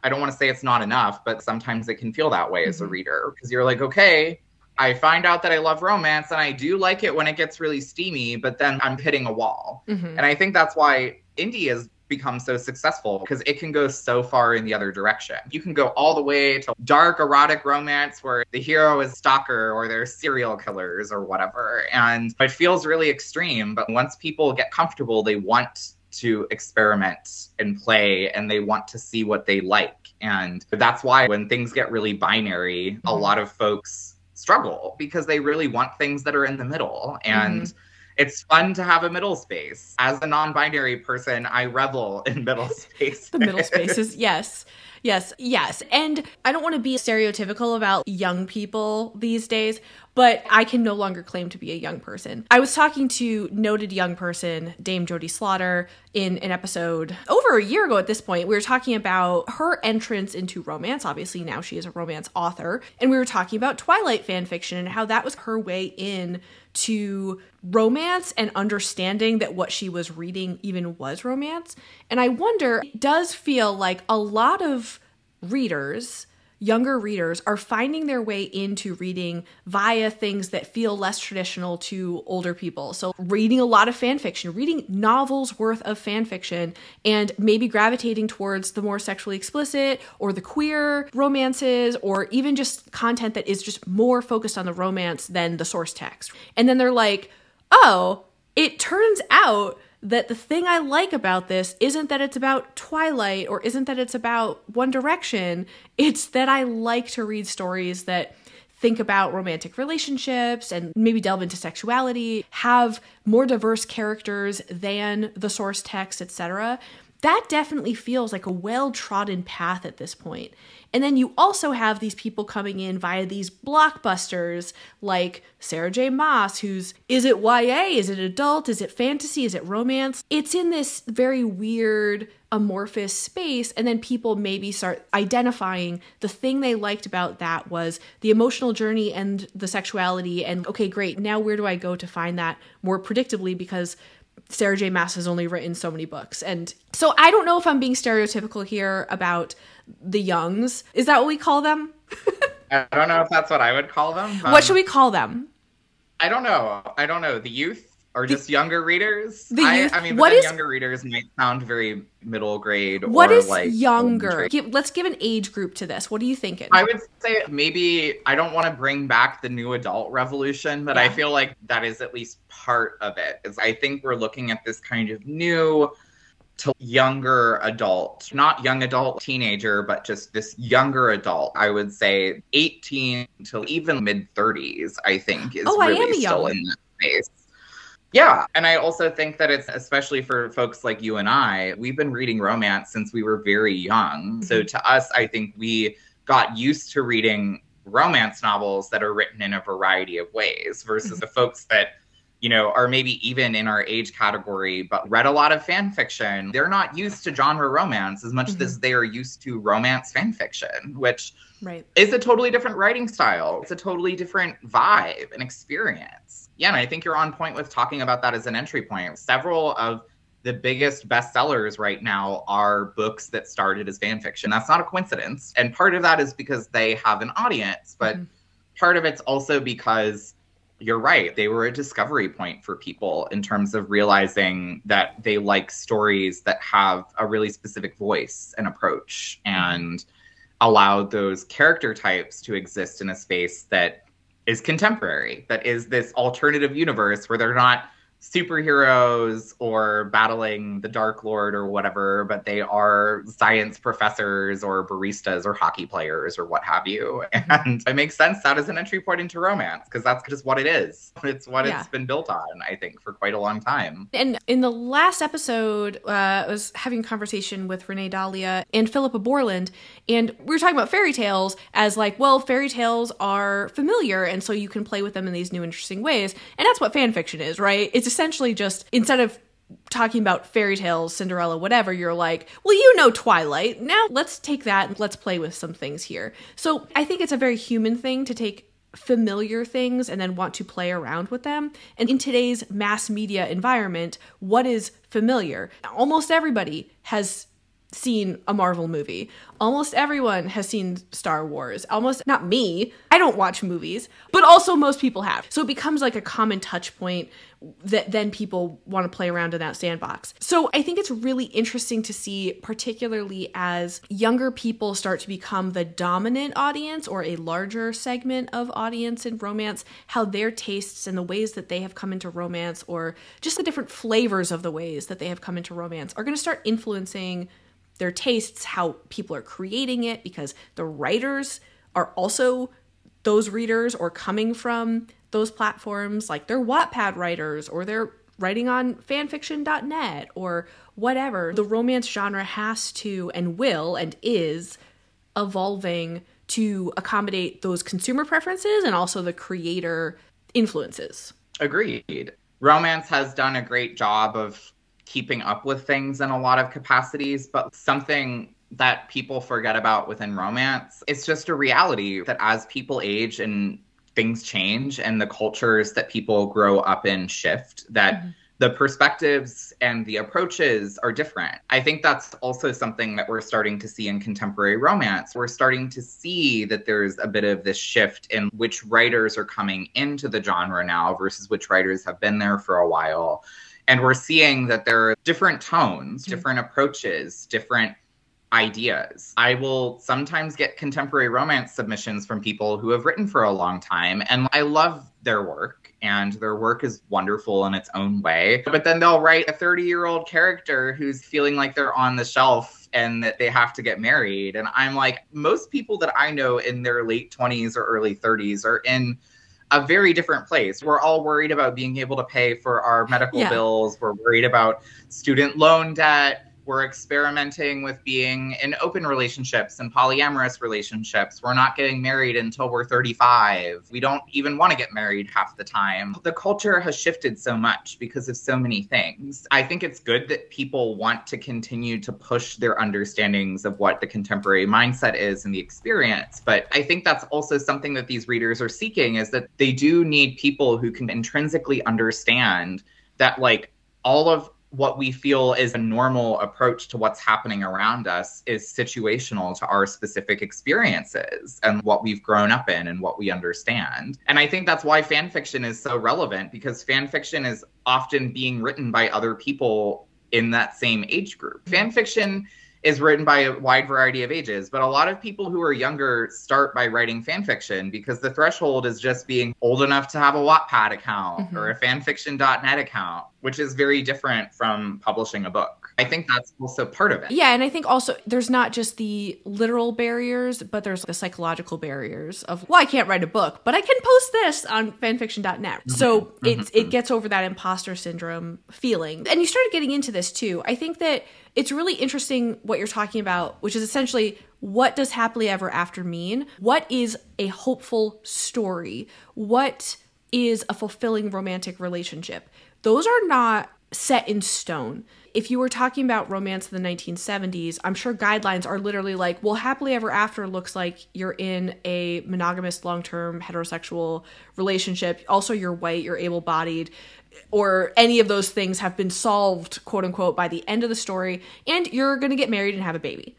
[SPEAKER 2] I don't want to say it's not enough, but sometimes it can feel that way mm-hmm. as a mm-hmm. reader because you're like, okay, I find out that I love romance and I do like it when it gets really steamy, but then I'm hitting a wall. Mm-hmm. And I think that's why indie has become so successful because it can go so far in the other direction. You can go all the way to dark erotic romance where the hero is stalker or they're serial killers or whatever. And it feels really extreme, but once people get comfortable, they want to experiment and play and they want to see what they like. And that's why when things get really binary, mm-hmm. a lot of folks struggle because they really want things that are in the middle. And mm-hmm it's fun to have a middle space. As a non-binary person, I revel in middle space.
[SPEAKER 1] the middle spaces, yes. Yes, yes. And I don't want to be stereotypical about young people these days, but I can no longer claim to be a young person. I was talking to noted young person Dame Jodie Slaughter in an episode over a year ago at this point. We were talking about her entrance into romance. Obviously, now she is a romance author. And we were talking about Twilight fan fiction and how that was her way in to romance and understanding that what she was reading even was romance. And I wonder, it does feel like a lot of readers younger readers are finding their way into reading via things that feel less traditional to older people. So, reading a lot of fan fiction, reading novels worth of fan fiction, and maybe gravitating towards the more sexually explicit or the queer romances, or even just content that is just more focused on the romance than the source text. And then they're like, oh, it turns out that the thing I like about this isn't that it's about Twilight or isn't that it's about One Direction. It's that I like to read stories that think about romantic relationships and maybe delve into sexuality, have more diverse characters than the source text, etc. That definitely feels like a well trodden path at this point. And then you also have these people coming in via these blockbusters like Sarah J. Maas, who's is it YA? Is it adult? Is it fantasy? Is it romance? It's in this very weird amorphous space and then people maybe start identifying the thing they liked about that was the emotional journey and the sexuality and okay great now where do i go to find that more predictably because Sarah J. Maas has only written so many books. And so I don't know if I'm being stereotypical here about the youngs. Is that what we call them?
[SPEAKER 2] I don't know if that's what I would call them.
[SPEAKER 1] Um, what should we call them?
[SPEAKER 2] I don't know. I don't know. The youth or just younger readers?
[SPEAKER 1] The youth.
[SPEAKER 2] I, I mean,
[SPEAKER 1] what is,
[SPEAKER 2] younger readers might sound very middle grade.
[SPEAKER 1] What
[SPEAKER 2] or
[SPEAKER 1] is
[SPEAKER 2] like
[SPEAKER 1] younger? Give, let's give an age group to this. What are you thinking?
[SPEAKER 2] I would say maybe I don't want to bring back the new adult revolution, but yeah. I feel like that is at least part of it. Is I think we're looking at this kind of new to younger adult, not young adult teenager, but just this younger adult. I would say 18 to even mid 30s, I think, is
[SPEAKER 1] oh,
[SPEAKER 2] really still in that space. Yeah. And I also think that it's especially for folks like you and I, we've been reading romance since we were very young. Mm-hmm. So to us, I think we got used to reading romance novels that are written in a variety of ways versus mm-hmm. the folks that you know are maybe even in our age category but read a lot of fan fiction they're not used to genre romance as much mm-hmm. as they are used to romance fan fiction which
[SPEAKER 1] right.
[SPEAKER 2] is a totally different writing style it's a totally different vibe and experience yeah, and I think you're on point with talking about that as an entry point. Several of the biggest bestsellers right now are books that started as fan fiction. That's not a coincidence. And part of that is because they have an audience, but mm-hmm. part of it's also because you're right. They were a discovery point for people in terms of realizing that they like stories that have a really specific voice and approach and allow those character types to exist in a space that is contemporary, that is this alternative universe where they're not superheroes or battling the Dark Lord or whatever, but they are science professors or baristas or hockey players or what have you. And it makes sense that is an entry point into romance because that's just what it is. It's what yeah. it's been built on, I think, for quite a long time.
[SPEAKER 1] And in the last episode, uh, I was having a conversation with Renee Dahlia and Philippa Borland, and we were talking about fairy tales as like, well, fairy tales are familiar, and so you can play with them in these new interesting ways. And that's what fan fiction is, right? It's essentially just instead of talking about fairy tales, Cinderella, whatever, you're like, well, you know Twilight. Now let's take that and let's play with some things here. So I think it's a very human thing to take familiar things and then want to play around with them. And in today's mass media environment, what is familiar? Almost everybody has seen a Marvel movie. Almost everyone has seen Star Wars. Almost, not me, I don't watch movies, but also most people have. So it becomes like a common touch point that then people want to play around in that sandbox. So I think it's really interesting to see, particularly as younger people start to become the dominant audience or a larger segment of audience in romance, how their tastes and the ways that they have come into romance or just the different flavors of the ways that they have come into romance are going to start influencing their tastes, how people are creating it, because the writers are also those readers or coming from those platforms, like they're Wattpad writers or they're writing on fanfiction.net or whatever, the romance genre has to and will and is evolving to accommodate those consumer preferences and also the creator influences.
[SPEAKER 2] Agreed. Romance has done a great job of keeping up with things in a lot of capacities, but something that people forget about within romance, it's just a reality that as people age and things change and the cultures that people grow up in shift, that mm-hmm the perspectives and the approaches are different. I think that's also something that we're starting to see in contemporary romance. We're starting to see that there's a bit of this shift in which writers are coming into the genre now versus which writers have been there for a while. And we're seeing that there are different tones, mm-hmm. different approaches, different ideas. I will sometimes get contemporary romance submissions from people who have written for a long time, and I love their work and their work is wonderful in its own way. But then they'll write a 30 year old character who's feeling like they're on the shelf and that they have to get married. And I'm like, most people that I know in their late 20s or early 30s are in a very different place. We're all worried about being able to pay for our medical yeah. bills, we're worried about student loan debt we're experimenting with being in open relationships and polyamorous relationships. We're not getting married until we're 35. We don't even want to get married half the time. The culture has shifted so much because of so many things. I think it's good that people want to continue to push their understandings of what the contemporary mindset is and the experience. But I think that's also something that these readers are seeking is that they do need people who can intrinsically understand that like all of what we feel is a normal approach to what's happening around us is situational to our specific experiences and what we've grown up in and what we understand. And I think that's why fan fiction is so relevant because fan fiction is often being written by other people in that same age group. Fan fiction is written by a wide variety of ages, but a lot of people who are younger start by writing fan fiction because the threshold is just being old enough to have a Wattpad account mm-hmm. or a fanfiction.net account, which is very different from publishing a book. I think that's also part of it.
[SPEAKER 1] Yeah, and I think also there's not just the literal barriers, but there's the psychological barriers of well, I can't write a book, but I can post this on fanfiction.net. Mm-hmm. So mm-hmm. it it gets over that imposter syndrome feeling. And you started getting into this too. I think that it's really interesting what you're talking about, which is essentially what does happily ever after mean? What is a hopeful story? What is a fulfilling romantic relationship? Those are not set in stone. If you were talking about romance in the 1970s, I'm sure guidelines are literally like, well, happily ever after looks like you're in a monogamous, long term heterosexual relationship. Also, you're white, you're able bodied or any of those things have been solved, quote unquote, by the end of the story, and you're gonna get married and have a baby.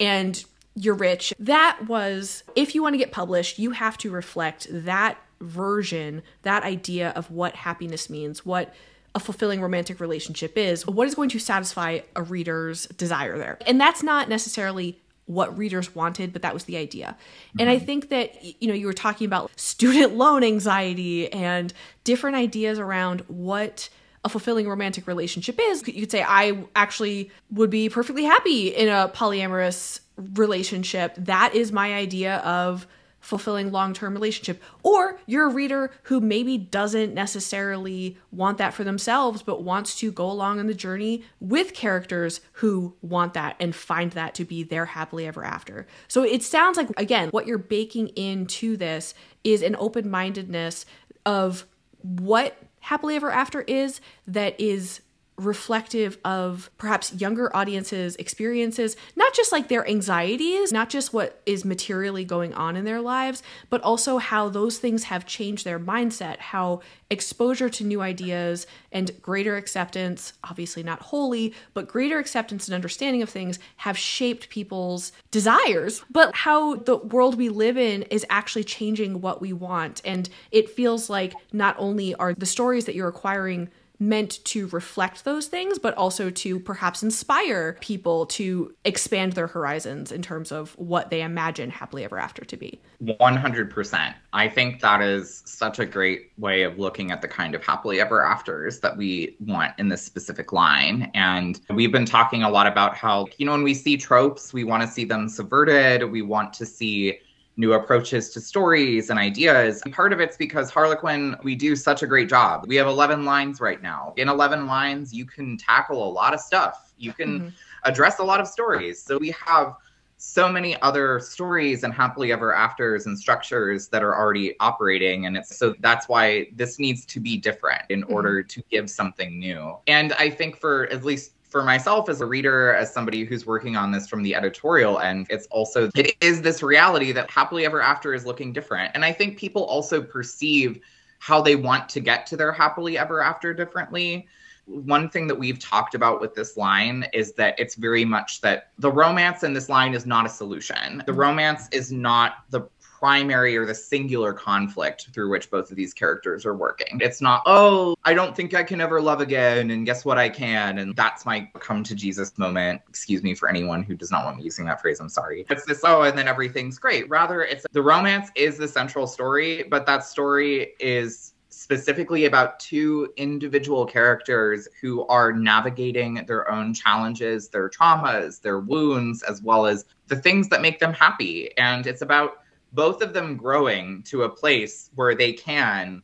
[SPEAKER 1] And you're rich. That was, if you want to get published, you have to reflect that version, that idea of what happiness means, what a fulfilling romantic relationship is, what is going to satisfy a reader's desire there. And that's not necessarily what readers wanted, but that was the idea. Mm-hmm. And I mm-hmm. think that, you know, you were talking about student loan anxiety and different ideas around what a fulfilling romantic relationship is. You could say, I actually would be perfectly happy in a polyamorous relationship. That is my idea of fulfilling long term relationship. Or you're a reader who maybe doesn't necessarily want that for themselves, but wants to go along on the journey with characters who want that and find that to be their happily ever after. So it sounds like, again, what you're baking into this is an open mindedness of what happily ever after is that is reflective of perhaps younger audiences' experiences, not just like their anxieties, not just what is materially going on in their lives, but also how those things have changed their mindset, how exposure to new ideas and greater acceptance, obviously not wholly, but greater acceptance and understanding of things have shaped people's desires, but how the world we live in is actually changing what we want. And it feels like not only are the stories that you're acquiring meant to reflect those things, but also to perhaps inspire people to expand their horizons in terms of what they imagine happily ever after to be.
[SPEAKER 2] 100%. I think that is such a great way of looking at the kind of happily ever afters that we want in this specific line. And we've been talking a lot about how, you know, when we see tropes, we want to see them subverted. We want to see new approaches to stories and ideas. Part of it's because Harlequin, we do such a great job. We have 11 lines right now. In 11 lines, you can tackle a lot of stuff, you can mm-hmm. address a lot of stories. So we have so many other stories and happily ever afters and structures that are already operating and it's so that's why this needs to be different in mm-hmm. order to give something new and i think for at least for myself as a reader, as somebody who's working on this from the editorial end, it's also, it is this reality that happily ever after is looking different. And I think people also perceive how they want to get to their happily ever after differently. One thing that we've talked about with this line is that it's very much that the romance in this line is not a solution. The romance is not the primary or the singular conflict through which both of these characters are working. It's not, oh, I don't think I can ever love again, and guess what, I can. And that's my come to Jesus moment. Excuse me for anyone who does not want me using that phrase, I'm sorry. It's this, oh, and then everything's great. Rather, it's the romance is the central story, but that story is specifically about two individual characters who are navigating their own challenges, their traumas, their wounds, as well as the things that make them happy. And it's about both of them growing to a place where they can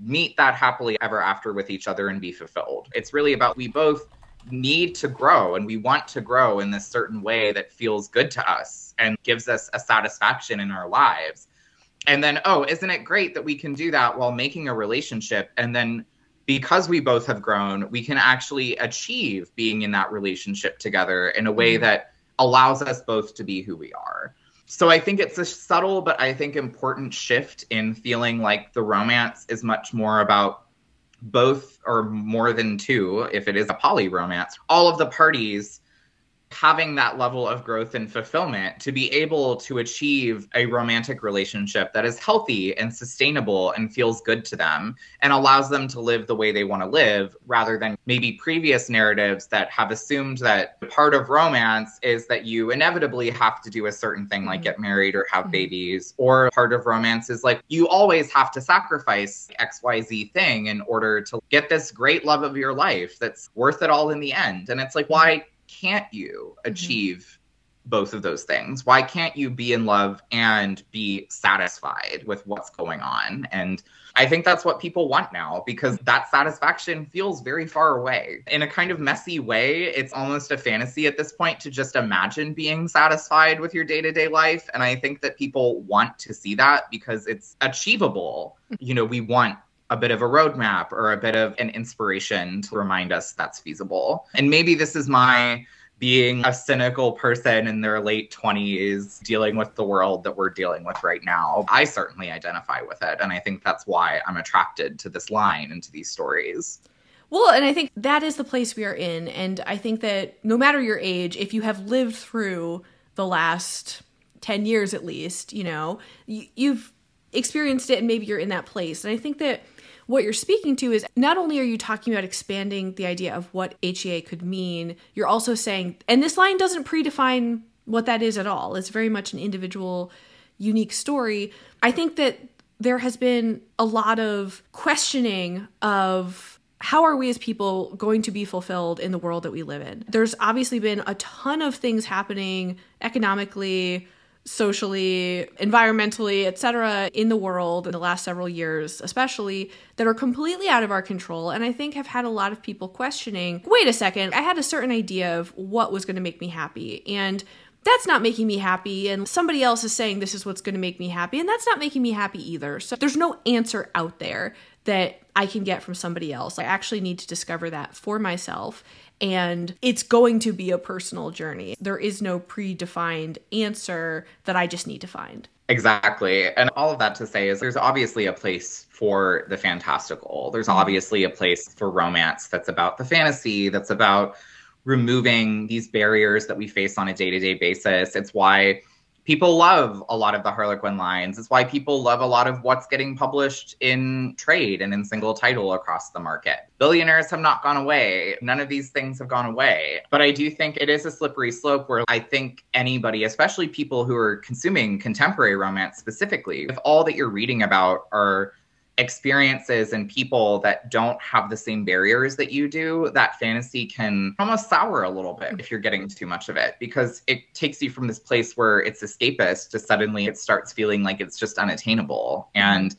[SPEAKER 2] meet that happily ever after with each other and be fulfilled. It's really about we both need to grow and we want to grow in this certain way that feels good to us and gives us a satisfaction in our lives. And then, oh, isn't it great that we can do that while making a relationship? And then, because we both have grown, we can actually achieve being in that relationship together in a way mm-hmm. that allows us both to be who we are so I think it's a subtle but I think important shift in feeling like the romance is much more about both or more than two, if it is a poly romance, all of the parties having that level of growth and fulfillment to be able to achieve a romantic relationship that is healthy and sustainable and feels good to them and allows them to live the way they want to live rather than maybe previous narratives that have assumed that part of romance is that you inevitably have to do a certain thing like mm-hmm. get married or have mm-hmm. babies or part of romance is like you always have to sacrifice xyz thing in order to get this great love of your life that's worth it all in the end and it's like why can't you mm-hmm. achieve mm-hmm. both of those things? Why can't you be in love and be satisfied with what's going on? And I think that's what people want now because mm-hmm. that satisfaction feels very far away. In a kind of messy way, it's almost a fantasy at this point to just imagine being satisfied with your day to day life. And I think that people want to see that because it's achievable. Mm-hmm. You know, we want a bit of a roadmap or a bit of an inspiration to remind us that's feasible. And maybe this is my being a cynical person in their late 20s dealing with the world that we're dealing with right now. I certainly identify with it. And I think that's why I'm attracted to this line and to these stories.
[SPEAKER 1] Well, and I think that is the place we are in. And I think that no matter your age, if you have lived through the last 10 years at least, you know, you've experienced it and maybe you're in that place. And I think that what you're speaking to is not only are you talking about expanding the idea of what HEA could mean, you're also saying, and this line doesn't predefine what that is at all. It's very much an individual, unique story. I think that there has been a lot of questioning of how are we as people going to be fulfilled in the world that we live in? There's obviously been a ton of things happening economically, socially, environmentally, etc. in the world in the last several years, especially that are completely out of our control and I think have had a lot of people questioning, wait a second, I had a certain idea of what was going to make me happy and that's not making me happy and somebody else is saying this is what's going to make me happy and that's not making me happy either. So there's no answer out there that I can get from somebody else. I actually need to discover that for myself and it's going to be a personal journey. There is no predefined answer that I just need to find.
[SPEAKER 2] Exactly. And all of that to say is there's obviously a place for the fantastical. There's mm-hmm. obviously a place for romance that's about the fantasy, that's about removing these barriers that we face on a day to day basis. It's why people love a lot of the Harlequin lines. It's why people love a lot of what's getting published in trade and in single title across the market. Billionaires have not gone away. None of these things have gone away. But I do think it is a slippery slope where I think anybody, especially people who are consuming contemporary romance specifically, if all that you're reading about are experiences and people that don't have the same barriers that you do, that fantasy can almost sour a little bit if you're getting too much of it because it takes you from this place where it's escapist to suddenly it starts feeling like it's just unattainable. And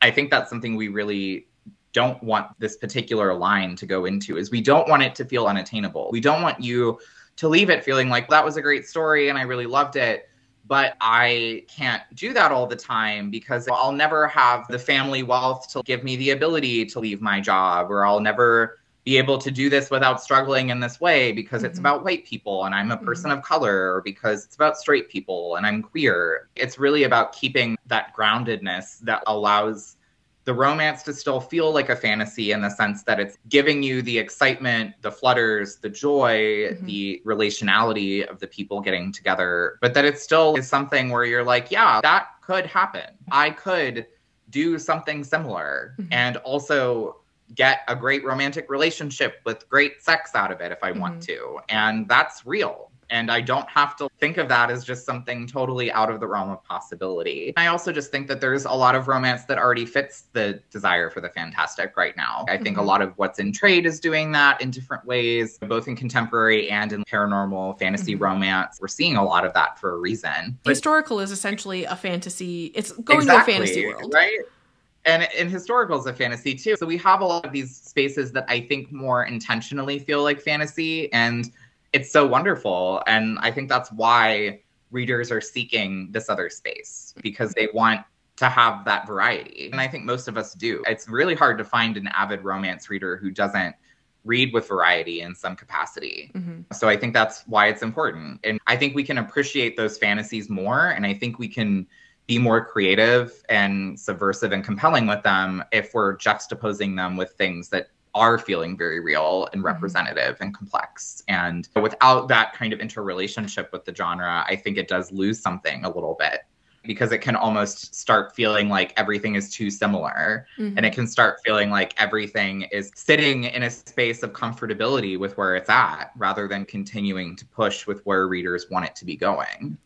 [SPEAKER 2] I think that's something we really don't want this particular line to go into is we don't want it to feel unattainable. We don't want you to leave it feeling like that was a great story and I really loved it but I can't do that all the time because I'll never have the family wealth to give me the ability to leave my job, or I'll never be able to do this without struggling in this way because mm-hmm. it's about white people and I'm a person mm-hmm. of color, or because it's about straight people and I'm queer. It's really about keeping that groundedness that allows the romance to still feel like a fantasy in the sense that it's giving you the excitement, the flutters, the joy, mm-hmm. the relationality of the people getting together, but that it still is something where you're like, yeah, that could happen. I could do something similar mm-hmm. and also get a great romantic relationship with great sex out of it if I mm-hmm. want to. And that's real. And I don't have to think of that as just something totally out of the realm of possibility. I also just think that there's a lot of romance that already fits the desire for the fantastic right now. I think mm-hmm. a lot of what's in trade is doing that in different ways, both in contemporary and in paranormal fantasy mm-hmm. romance. We're seeing a lot of that for a reason.
[SPEAKER 1] Historical is essentially a fantasy, it's going exactly, to a fantasy world.
[SPEAKER 2] Right? and and historical is a fantasy too so we have a lot of these spaces that i think more intentionally feel like fantasy and it's so wonderful. And I think that's why readers are seeking this other space because they want to have that variety. And I think most of us do. It's really hard to find an avid romance reader who doesn't read with variety in some capacity. Mm-hmm. So I think that's why it's important. And I think we can appreciate those fantasies more. And I think we can be more creative and subversive and compelling with them if we're juxtaposing them with things that are feeling very real and mm-hmm. representative and complex. And without that kind of interrelationship with the genre, I think it does lose something a little bit because it can almost start feeling like everything is too similar mm-hmm. and it can start feeling like everything is sitting in a space of comfortability with where it's at rather than continuing to push with where readers want it to be going.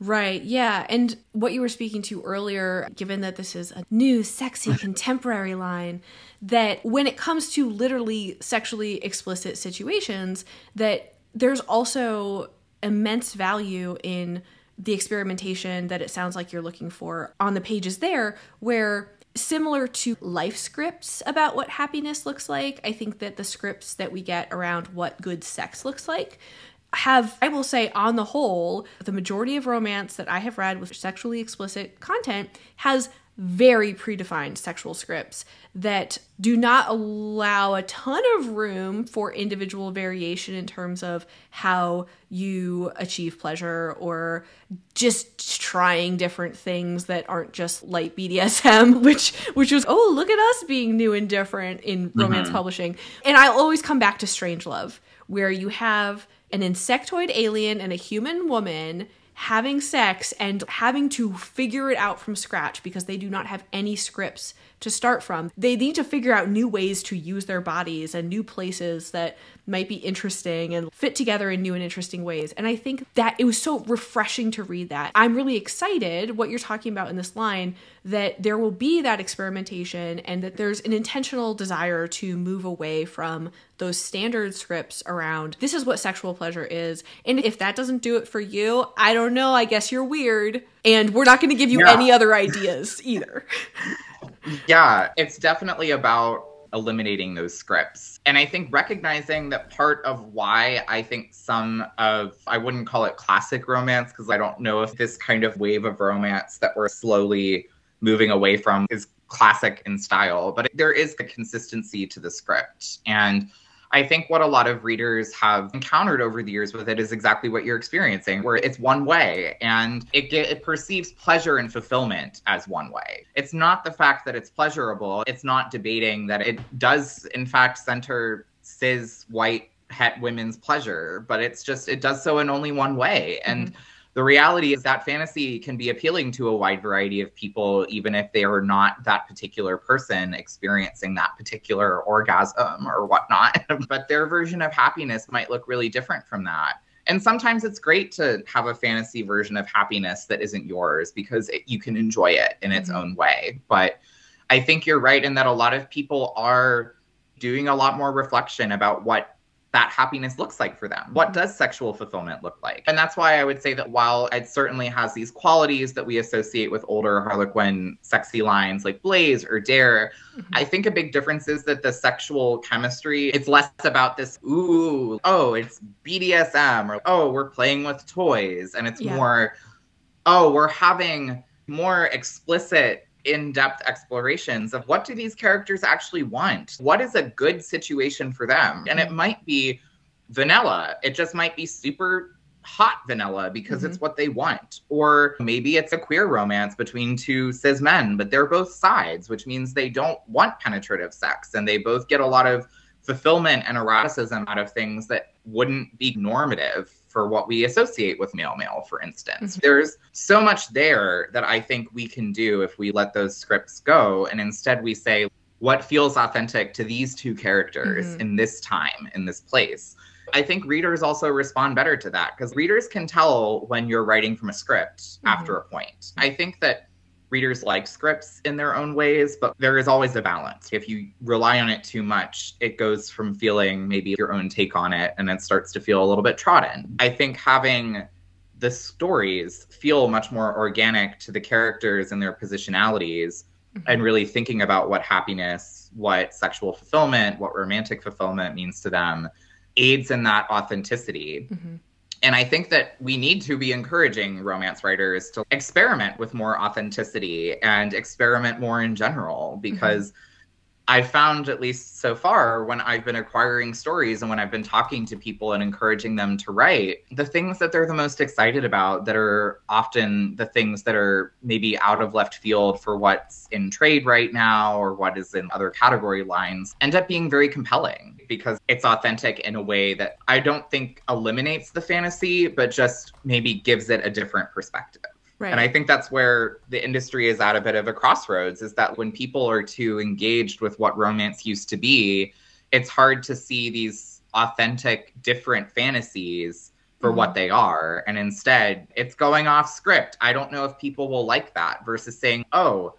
[SPEAKER 1] Right. Yeah. And what you were speaking to earlier, given that this is a new, sexy, contemporary line, that when it comes to literally sexually explicit situations, that there's also immense value in the experimentation that it sounds like you're looking for on the pages there, where similar to life scripts about what happiness looks like, I think that the scripts that we get around what good sex looks like have, I will say, on the whole, the majority of romance that I have read with sexually explicit content has very predefined sexual scripts that do not allow a ton of room for individual variation in terms of how you achieve pleasure or just trying different things that aren't just light BDSM which which was oh look at us being new and different in romance mm-hmm. publishing and I'll always come back to Strange Love where you have an insectoid alien and a human woman having sex and having to figure it out from scratch because they do not have any scripts to start from. They need to figure out new ways to use their bodies and new places that might be interesting and fit together in new and interesting ways. And I think that it was so refreshing to read that. I'm really excited what you're talking about in this line that there will be that experimentation and that there's an intentional desire to move away from those standard scripts around this is what sexual pleasure is. And if that doesn't do it for you, I don't know, I guess you're weird. And we're not going to give you yeah. any other ideas either.
[SPEAKER 2] yeah, it's definitely about eliminating those scripts. And I think recognizing that part of why I think some of, I wouldn't call it classic romance, because I don't know if this kind of wave of romance that we're slowly moving away from is classic in style, but there is a consistency to the script. And I think what a lot of readers have encountered over the years with it is exactly what you're experiencing, where it's one way and it, get, it perceives pleasure and fulfillment as one way. It's not the fact that it's pleasurable, it's not debating that it does, in fact, center cis white het women's pleasure, but it's just, it does so in only one way. And mm-hmm the reality is that fantasy can be appealing to a wide variety of people, even if they are not that particular person experiencing that particular orgasm or whatnot. but their version of happiness might look really different from that. And sometimes it's great to have a fantasy version of happiness that isn't yours because it, you can enjoy it in its mm-hmm. own way. But I think you're right in that a lot of people are doing a lot more reflection about what that happiness looks like for them. What does sexual fulfillment look like? And that's why I would say that while it certainly has these qualities that we associate with older Harlequin sexy lines like Blaze or Dare, mm-hmm. I think a big difference is that the sexual chemistry, it's less about this, ooh, oh, it's BDSM or oh, we're playing with toys. And it's yeah. more, oh, we're having more explicit in-depth explorations of what do these characters actually want? What is a good situation for them? And it mm-hmm. might be vanilla. It just might be super hot vanilla because mm-hmm. it's what they want. Or maybe it's a queer romance between two cis men but they're both sides which means they don't want penetrative sex. And they both get a lot of fulfillment and eroticism out of things that wouldn't be normative for what we associate with male male, for instance. Mm-hmm. There's so much there that I think we can do if we let those scripts go. And instead we say, what feels authentic to these two characters mm-hmm. in this time, in this place? I think readers also respond better to that because readers can tell when you're writing from a script mm-hmm. after a point. I think that readers like scripts in their own ways, but there is always a balance. If you rely on it too much, it goes from feeling maybe your own take on it and it starts to feel a little bit trodden. I think having the stories feel much more organic to the characters and their positionalities mm-hmm. and really thinking about what happiness, what sexual fulfillment, what romantic fulfillment means to them aids in that authenticity. Mm-hmm and I think that we need to be encouraging romance writers to experiment with more authenticity and experiment more in general because mm-hmm. I've found, at least so far, when I've been acquiring stories and when I've been talking to people and encouraging them to write, the things that they're the most excited about that are often the things that are maybe out of left field for what's in trade right now or what is in other category lines end up being very compelling because it's authentic in a way that I don't think eliminates the fantasy, but just maybe gives it a different perspective. Right. And I think that's where the industry is at a bit of a crossroads is that when people are too engaged with what romance used to be, it's hard to see these authentic, different fantasies for mm-hmm. what they are. And instead, it's going off script. I don't know if people will like that versus saying, oh,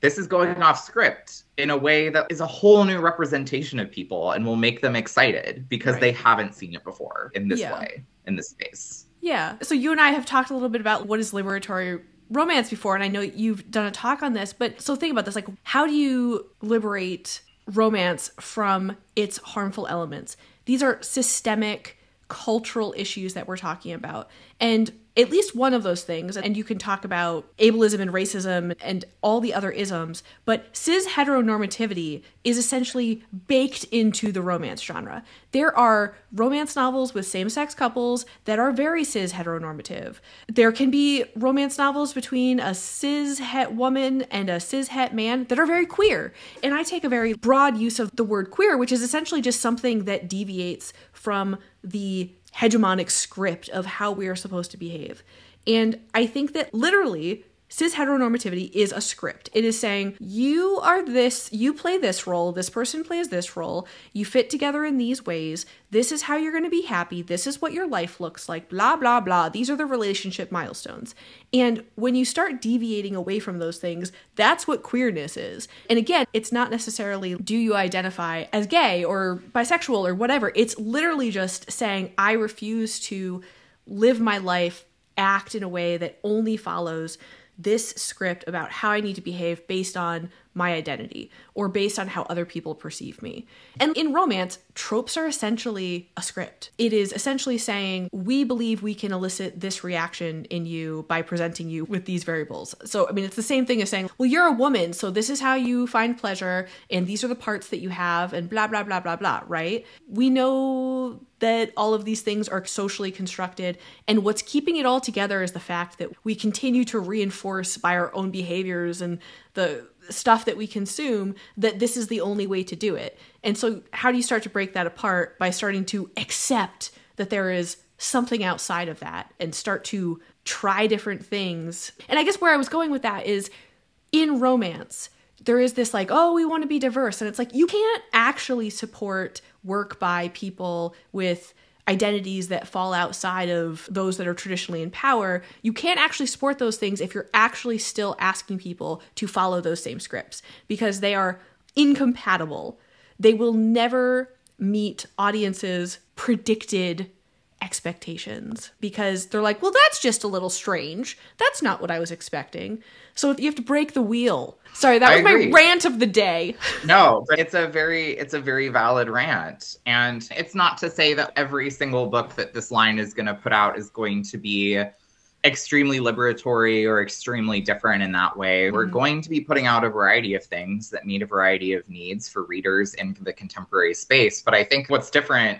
[SPEAKER 2] this is going off script in a way that is a whole new representation of people and will make them excited because right. they haven't seen it before in this yeah. way, in this space.
[SPEAKER 1] Yeah. So you and I have talked a little bit about what is liberatory romance before, and I know you've done a talk on this, but so think about this like, how do you liberate romance from its harmful elements? These are systemic cultural issues that we're talking about. And at least one of those things, and you can talk about ableism and racism and all the other isms, but cis heteronormativity is essentially baked into the romance genre. There are romance novels with same sex couples that are very cis heteronormative. There can be romance novels between a cis het woman and a cis het man that are very queer. And I take a very broad use of the word queer, which is essentially just something that deviates from the hegemonic script of how we are supposed to behave. And I think that literally cis heteronormativity is a script. It is saying, you are this, you play this role, this person plays this role, you fit together in these ways, this is how you're going to be happy, this is what your life looks like, blah, blah, blah. These are the relationship milestones. And when you start deviating away from those things, that's what queerness is. And again, it's not necessarily do you identify as gay or bisexual or whatever. It's literally just saying, I refuse to live my life, act in a way that only follows this script about how I need to behave based on my identity or based on how other people perceive me. And in romance, tropes are essentially a script. It is essentially saying, we believe we can elicit this reaction in you by presenting you with these variables. So, I mean, it's the same thing as saying, well, you're a woman, so this is how you find pleasure, and these are the parts that you have, and blah, blah, blah, blah, blah, right? We know that all of these things are socially constructed. And what's keeping it all together is the fact that we continue to reinforce by our own behaviors and the stuff that we consume that this is the only way to do it. And so, how do you start to break that apart? By starting to accept that there is something outside of that and start to try different things. And I guess where I was going with that is in romance, there is this like, oh, we want to be diverse. And it's like, you can't actually support work by people with identities that fall outside of those that are traditionally in power, you can't actually support those things if you're actually still asking people to follow those same scripts because they are incompatible. They will never meet audiences' predicted expectations because they're like, well, that's just a little strange. That's not what I was expecting. So you have to break the wheel. Sorry, that was my rant of the day.
[SPEAKER 2] no, but it's a very it's a very valid rant. And it's not to say that every single book that this line is going to put out is going to be extremely liberatory or extremely different in that way. Mm-hmm. We're going to be putting out a variety of things that meet a variety of needs for readers in the contemporary space. But I think what's different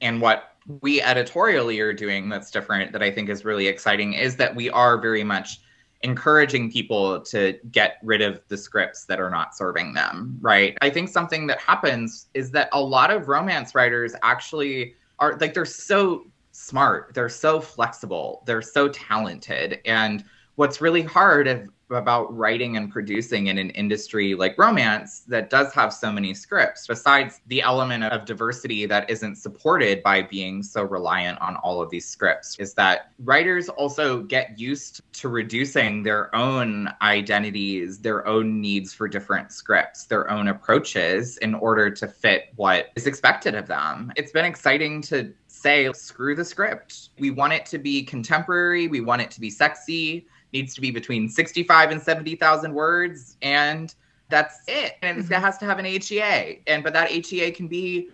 [SPEAKER 2] and what we editorially are doing that's different that I think is really exciting is that we are very much encouraging people to get rid of the scripts that are not serving them, right? I think something that happens is that a lot of romance writers actually are like they're so smart, they're so flexible, they're so talented. And what's really hard about writing and producing in an industry like romance that does have so many scripts, besides the element of diversity that isn't supported by being so reliant on all of these scripts, is that writers also get used to reducing their own identities, their own needs for different scripts, their own approaches in order to fit what is expected of them. It's been exciting to say, screw the script. We want it to be contemporary, we want it to be sexy needs to be between 65 and 70,000 words and that's it. And mm-hmm. it has to have an HEA. And but that HEA can be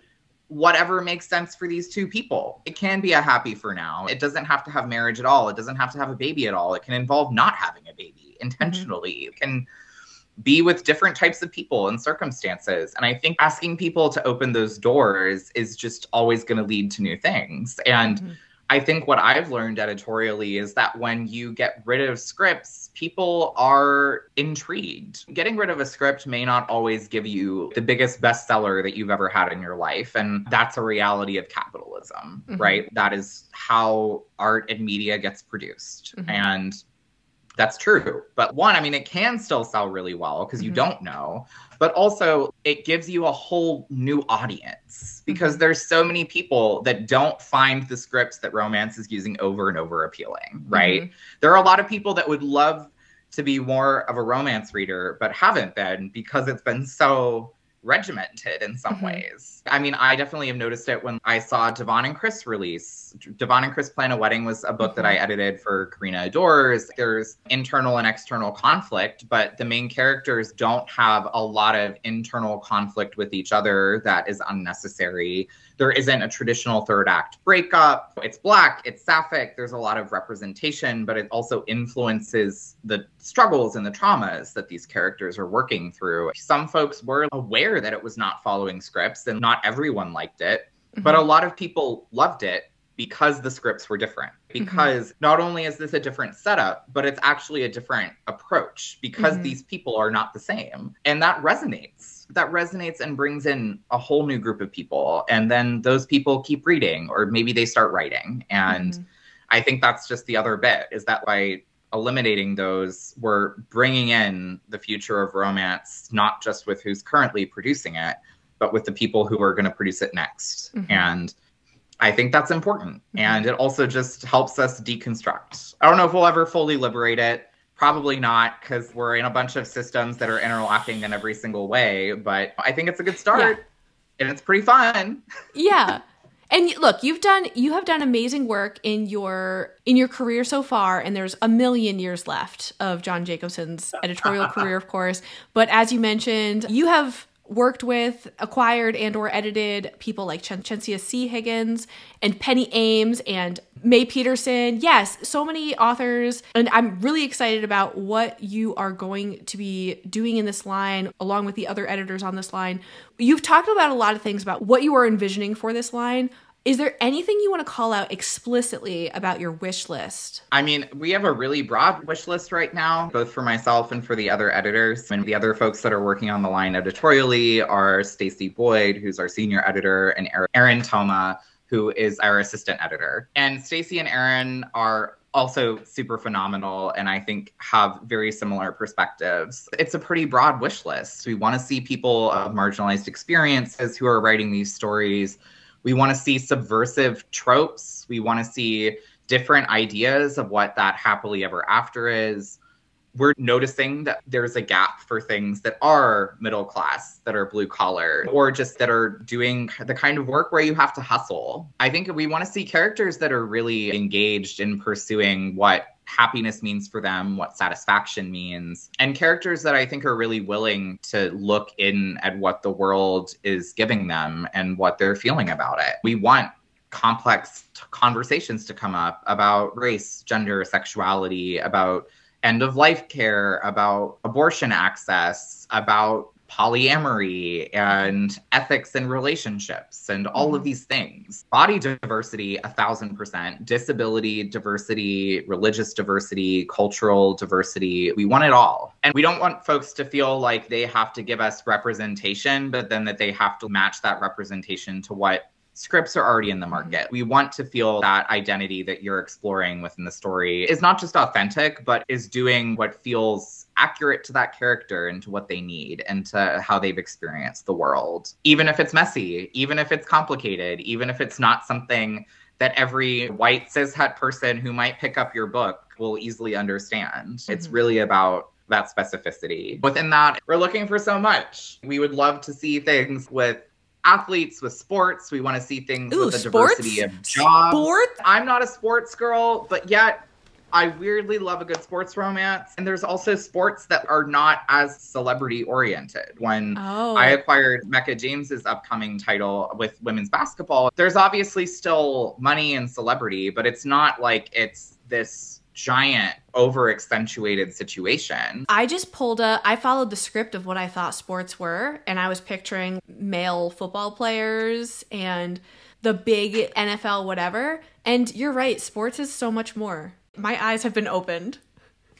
[SPEAKER 2] whatever makes sense for these two people. It can be a happy for now. It doesn't have to have marriage at all. It doesn't have to have a baby at all. It can involve not having a baby intentionally. Mm-hmm. It can be with different types of people and circumstances. And I think asking people to open those doors is just always going to lead to new things. And mm-hmm I think what I've learned editorially is that when you get rid of scripts, people are intrigued. Getting rid of a script may not always give you the biggest bestseller that you've ever had in your life. And that's a reality of capitalism, mm-hmm. right? That is how art and media gets produced. Mm-hmm. And that's true. But one, I mean, it can still sell really well because you mm-hmm. don't know but also it gives you a whole new audience because mm-hmm. there's so many people that don't find the scripts that romance is using over and over appealing, right? Mm-hmm. There are a lot of people that would love to be more of a romance reader but haven't been because it's been so regimented in some mm-hmm. ways. I mean, I definitely have noticed it when I saw D'Vaughn and Kris release. D'Vaughn and Kris Plan a Wedding was a book that I mm-hmm. edited for Carina Adores. There's internal and external conflict, but the main characters don't have a lot of internal conflict with each other that is unnecessary there isn't a traditional third act breakup. It's black, it's sapphic, there's a lot of representation, but it also influences the struggles and the traumas that these characters are working through. Some folks were aware that it was not following scripts, and not everyone liked it, mm-hmm. but a lot of people loved it because the scripts were different. Mm-hmm. Because mm-hmm. not only is this a different setup, but it's actually a different approach because mm-hmm. these people are not the same. And that resonates that resonates and brings in a whole new group of people and then those people keep reading or maybe they start writing and mm-hmm. i think that's just the other bit is that by eliminating those we're bringing in the future of romance not just with who's currently producing it but with the people who are going to produce it next mm-hmm. and I think that's important. Mm-hmm. And it also just helps us deconstruct. I don't know if we'll ever fully liberate it. Probably not, because we're in a bunch of systems that are interlocking in every single way. But I think it's a good start, yeah. and it's pretty fun.
[SPEAKER 1] Yeah, and look, you've done you have done amazing work in your in your career so far, and there's a million years left of John Jacobson's editorial career, of course. But as you mentioned, you have worked with, acquired, and or edited people like Chen- Chencia C. Higgins and Penny Aimes and Mae Peterson. Yes, so many authors. And I'm really excited about what you are going to be doing in this line, along with the other editors on this line. You've talked about a lot of things about what you are envisioning for this line. Is there anything you want to call out explicitly about your wish list?
[SPEAKER 2] I mean, we have a really broad wish list right now, both for myself and for the other editors. And the other folks that are working on the line editorially are Stacy Boyd, who's our senior editor, and Erin Toma, who is our assistant editor. And Stacy and Erin are also super phenomenal and I think have very similar perspectives. It's a pretty broad wish list. We want to see people of marginalized experiences who are writing these stories We want to see subversive tropes. We want to see different ideas of what that happily ever after is we're noticing that there's a gap for things that are middle class, that are blue collar, or just that are doing the kind of work where you have to hustle. I think we want to see characters that are really engaged in pursuing what happiness means for them, what satisfaction means, and characters that I think are really willing to look in at what the world is giving them and what they're feeling about it. We want complex t- conversations to come up about race, gender, sexuality, about end of life care, about abortion access, about polyamory and ethics and relationships and all of mm-hmm. these things. Body diversity, a thousand percent. Disability diversity, religious diversity, cultural diversity. We want it all. And we don't want folks to feel like they have to give us representation, but then that they have to match that representation to what scripts are already in the mm-hmm. market. We want to feel that identity that you're exploring within the story is not just authentic, but is doing what feels accurate to that character and to what they need and to how they've experienced the world. Even if it's messy, even if it's complicated, even if it's not something that every white cishet person who might pick up your book will easily understand. Mm-hmm. It's really about that specificity. Within that, we're looking for so much. We would love to see things with athletes with sports. We want to see things Ooh, with the sports? diversity of jobs. Sports? I'm not a sports girl, but yet I weirdly love a good sports romance. And there's also sports that are not as celebrity oriented. When oh. I acquired Meka James's upcoming title with women's basketball, there's obviously still money and celebrity, but it's not like it's this giant over accentuated situation.
[SPEAKER 1] I just pulled a I followed the script of what I thought sports were and I was picturing male football players and the big NFL whatever and you're right sports is so much more. My eyes have been opened.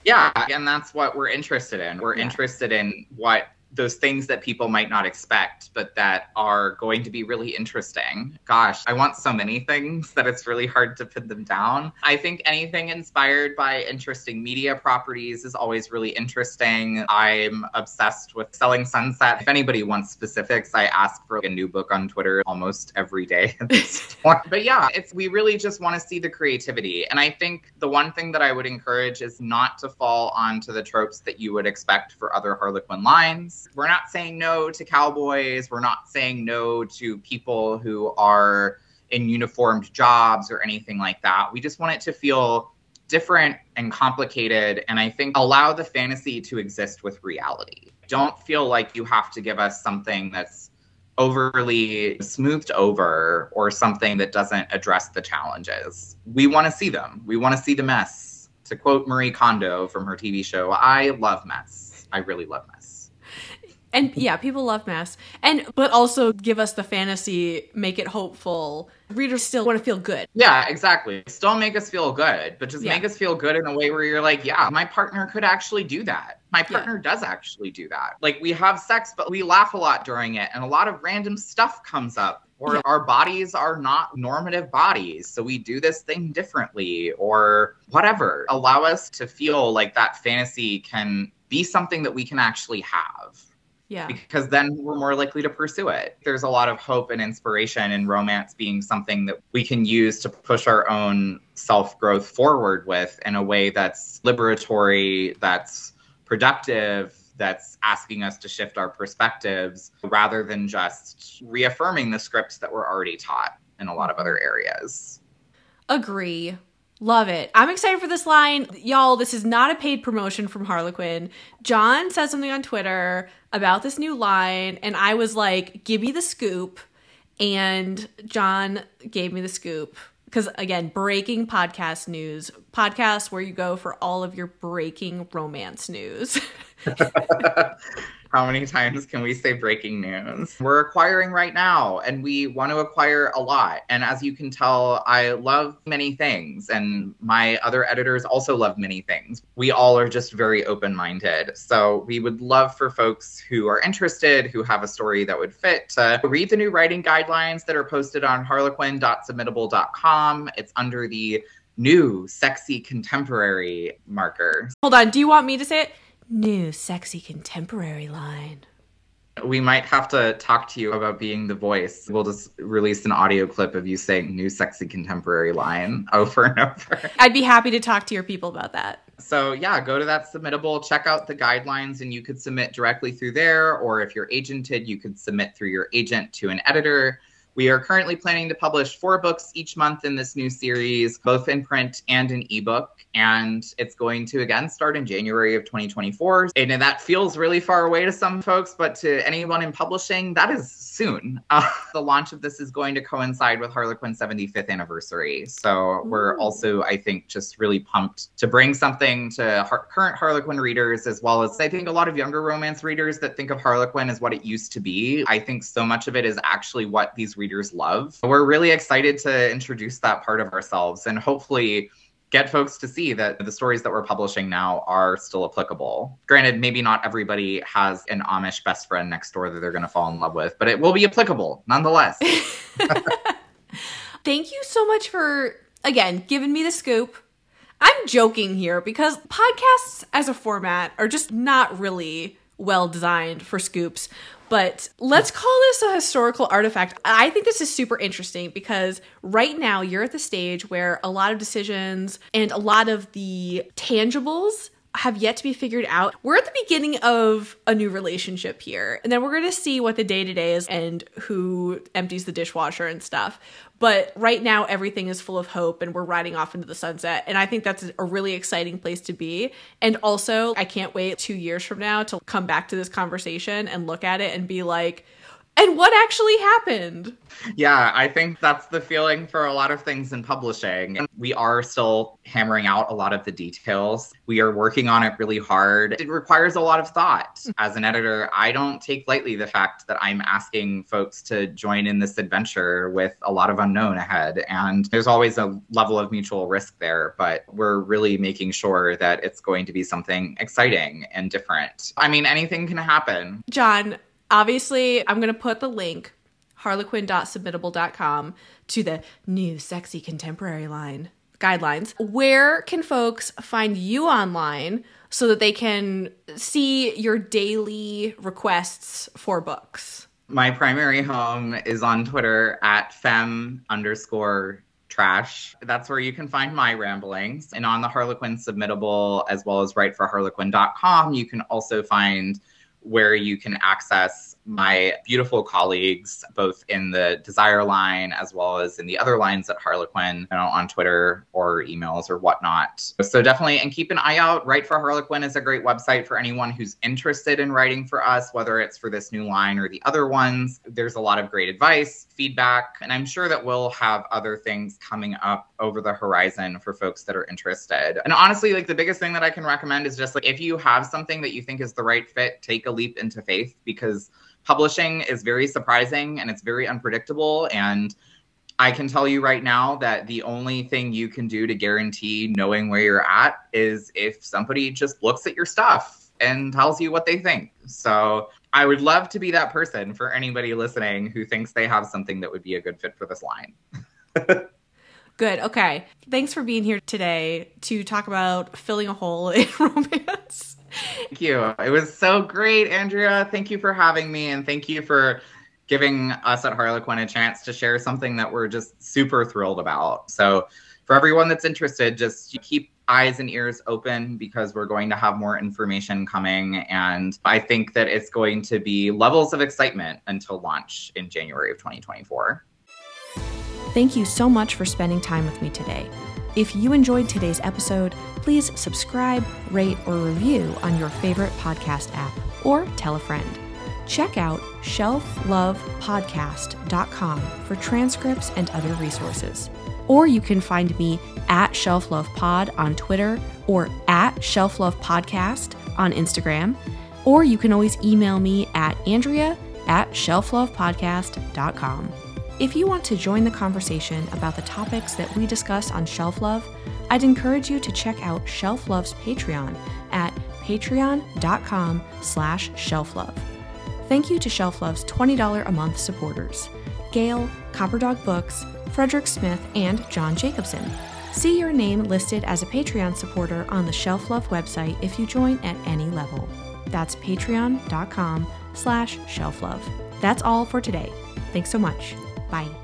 [SPEAKER 2] Yeah, and that's what we're interested in. We're yeah. interested in what those things that people might not expect, but that are going to be really interesting. Gosh, I want so many things that it's really hard to pin them down. I think anything inspired by interesting media properties is always really interesting. I'm obsessed with Selling Sunset. If anybody wants specifics, I ask for a new book on Twitter almost every day at this point. But yeah, it's we really just want to see the creativity. And I think the one thing that I would encourage is not to fall onto the tropes that you would expect for other Harlequin lines we're not saying no to cowboys. We're not saying no to people who are in uniformed jobs or anything like that. We just want it to feel different and complicated and I think allow the fantasy to exist with reality. Don't feel like you have to give us something that's overly smoothed over or something that doesn't address the challenges. We want to see them. We want to see the mess. To quote Marie Kondo from her TV show, I love mess. I really love mess.
[SPEAKER 1] And yeah, people love mess. And but also give us the fantasy, make it hopeful. Readers still want to feel good.
[SPEAKER 2] Yeah, exactly. Still make us feel good, but just yeah. make us feel good in a way where you're like, yeah, my partner could actually do that. My partner yeah. does actually do that. Like we have sex, but we laugh a lot during it and a lot of random stuff comes up. Or yeah. our bodies are not normative bodies. So we do this thing differently or whatever. Allow us to feel like that fantasy can be something that we can actually have.
[SPEAKER 1] Yeah.
[SPEAKER 2] Because then we're more likely to pursue it. There's a lot of hope and inspiration in romance being something that we can use to push our own self growth forward with in a way that's liberatory, that's productive, that's asking us to shift our perspectives rather than just reaffirming the scripts that we're already taught in a lot of other areas.
[SPEAKER 1] Agree. Love it. I'm excited for this line. Y'all, this is not a paid promotion from Harlequin. John said something on Twitter about this new line, and I was like, give me the scoop. And John gave me the scoop. Because again, breaking podcast news, podcast where you go for all of your breaking romance news.
[SPEAKER 2] How many times can we say breaking news? We're acquiring right now and we want to acquire a lot. And as you can tell, I love many things and my other editors also love many things. We all are just very open minded. So we would love for folks who are interested, who have a story that would fit, to read the new writing guidelines that are posted on harlequin.submittable.com. It's under the new sexy contemporary marker.
[SPEAKER 1] Hold on. Do you want me to say it? New sexy contemporary line.
[SPEAKER 2] We might have to talk to you about being the voice. We'll just release an audio clip of you saying new sexy contemporary line over and over.
[SPEAKER 1] I'd be happy to talk to your people about that.
[SPEAKER 2] So, yeah, go to that submittable, check out the guidelines, and you could submit directly through there. Or if you're agented, you could submit through your agent to an editor. We are currently planning to publish four books each month in this new series, both in print and in ebook. And it's going to again start in January of 2024. And that feels really far away to some folks, but to anyone in publishing, that is soon. Uh, the launch of this is going to coincide with Harlequin's 75th anniversary. So we're also, I think, just really pumped to bring something to har- current Harlequin readers, as well as I think a lot of younger romance readers that think of Harlequin as what it used to be. I think so much of it is actually what these readers love. We're really excited to introduce that part of ourselves and hopefully get folks to see that the stories that we're publishing now are still applicable. Granted, maybe not everybody has an Amish best friend next door that they're going to fall in love with, but it will be applicable nonetheless.
[SPEAKER 1] Thank you so much for, again, giving me the scoop. I'm joking here because podcasts as a format are just not really well designed for scoops. But let's call this a historical artifact. I think this is super interesting because right now you're at the stage where a lot of decisions and a lot of the tangibles have yet to be figured out. We're at the beginning of a new relationship here, and then we're going to see what the day to day is and who empties the dishwasher and stuff. But right now, everything is full of hope, and we're riding off into the sunset. And I think that's a really exciting place to be. And also, I can't wait two years from now to come back to this conversation and look at it and be like, and what actually happened?
[SPEAKER 2] Yeah, I think that's the feeling for a lot of things in publishing. We are still hammering out a lot of the details. We are working on it really hard. It requires a lot of thought. Mm-hmm. As an editor, I don't take lightly the fact that I'm asking folks to join in this adventure with a lot of unknown ahead. And there's always a level of mutual risk there, but we're really making sure that it's going to be something exciting and different. I mean, anything can happen.
[SPEAKER 1] John, obviously, I'm going to put the link harlequin.submittable.com to the new sexy contemporary line guidelines. Where can folks find you online so that they can see your daily requests for books?
[SPEAKER 2] My primary home is on Twitter at fem underscore trash. That's where you can find my ramblings. And on the Harlequin submittable, as well as writeforharlequin.com, you can also find where you can access my beautiful colleagues, both in the Desire line as well as in the other lines at Harlequin, you know, on Twitter or emails or whatnot. So definitely, and keep an eye out. Write for Harlequin is a great website for anyone who's interested in writing for us, whether it's for this new line or the other ones. There's a lot of great advice, feedback, and I'm sure that we'll have other things coming up over the horizon for folks that are interested. And honestly, like the biggest thing that I can recommend is just like if you have something that you think is the right fit, take a leap into faith because publishing is very surprising and it's very unpredictable. And I can tell you right now that the only thing you can do to guarantee knowing where you're at is if somebody just looks at your stuff and tells you what they think. So I would love to be that person for anybody listening who thinks they have something that would be a good fit for this line.
[SPEAKER 1] Good. Okay. Thanks for being here today to talk about filling a hole in romance.
[SPEAKER 2] Thank you. It was so great, Andrea. Thank you for having me and thank you for giving us at Harlequin a chance to share something that we're just super thrilled about. So, for everyone that's interested, just keep eyes and ears open because we're going to have more information coming. And I think that it's going to be levels of excitement until launch in January of 2024.
[SPEAKER 1] Thank you so much for spending time with me today. If you enjoyed today's episode, please subscribe, rate, or review on your favorite podcast app or tell a friend. Check out shelflovepodcast.com for transcripts and other resources. Or you can find me at Shelf Love Pod on Twitter or at Shelf Love Podcast on Instagram. Or you can always email me at Andrea at shelflovepodcast.com. If you want to join the conversation about the topics that we discuss on Shelf Love, I'd encourage you to check out Shelf Love's Patreon at patreon.com slash shelflove. Thank you to Shelf Love's $20 a month supporters, Gail, Copperdog Books, Frederick Smith, and John Jacobson. See your name listed as a Patreon supporter on the Shelf Love website if you join at any level. That's patreon.com slash shelflove. That's all for today. Thanks so much. ไป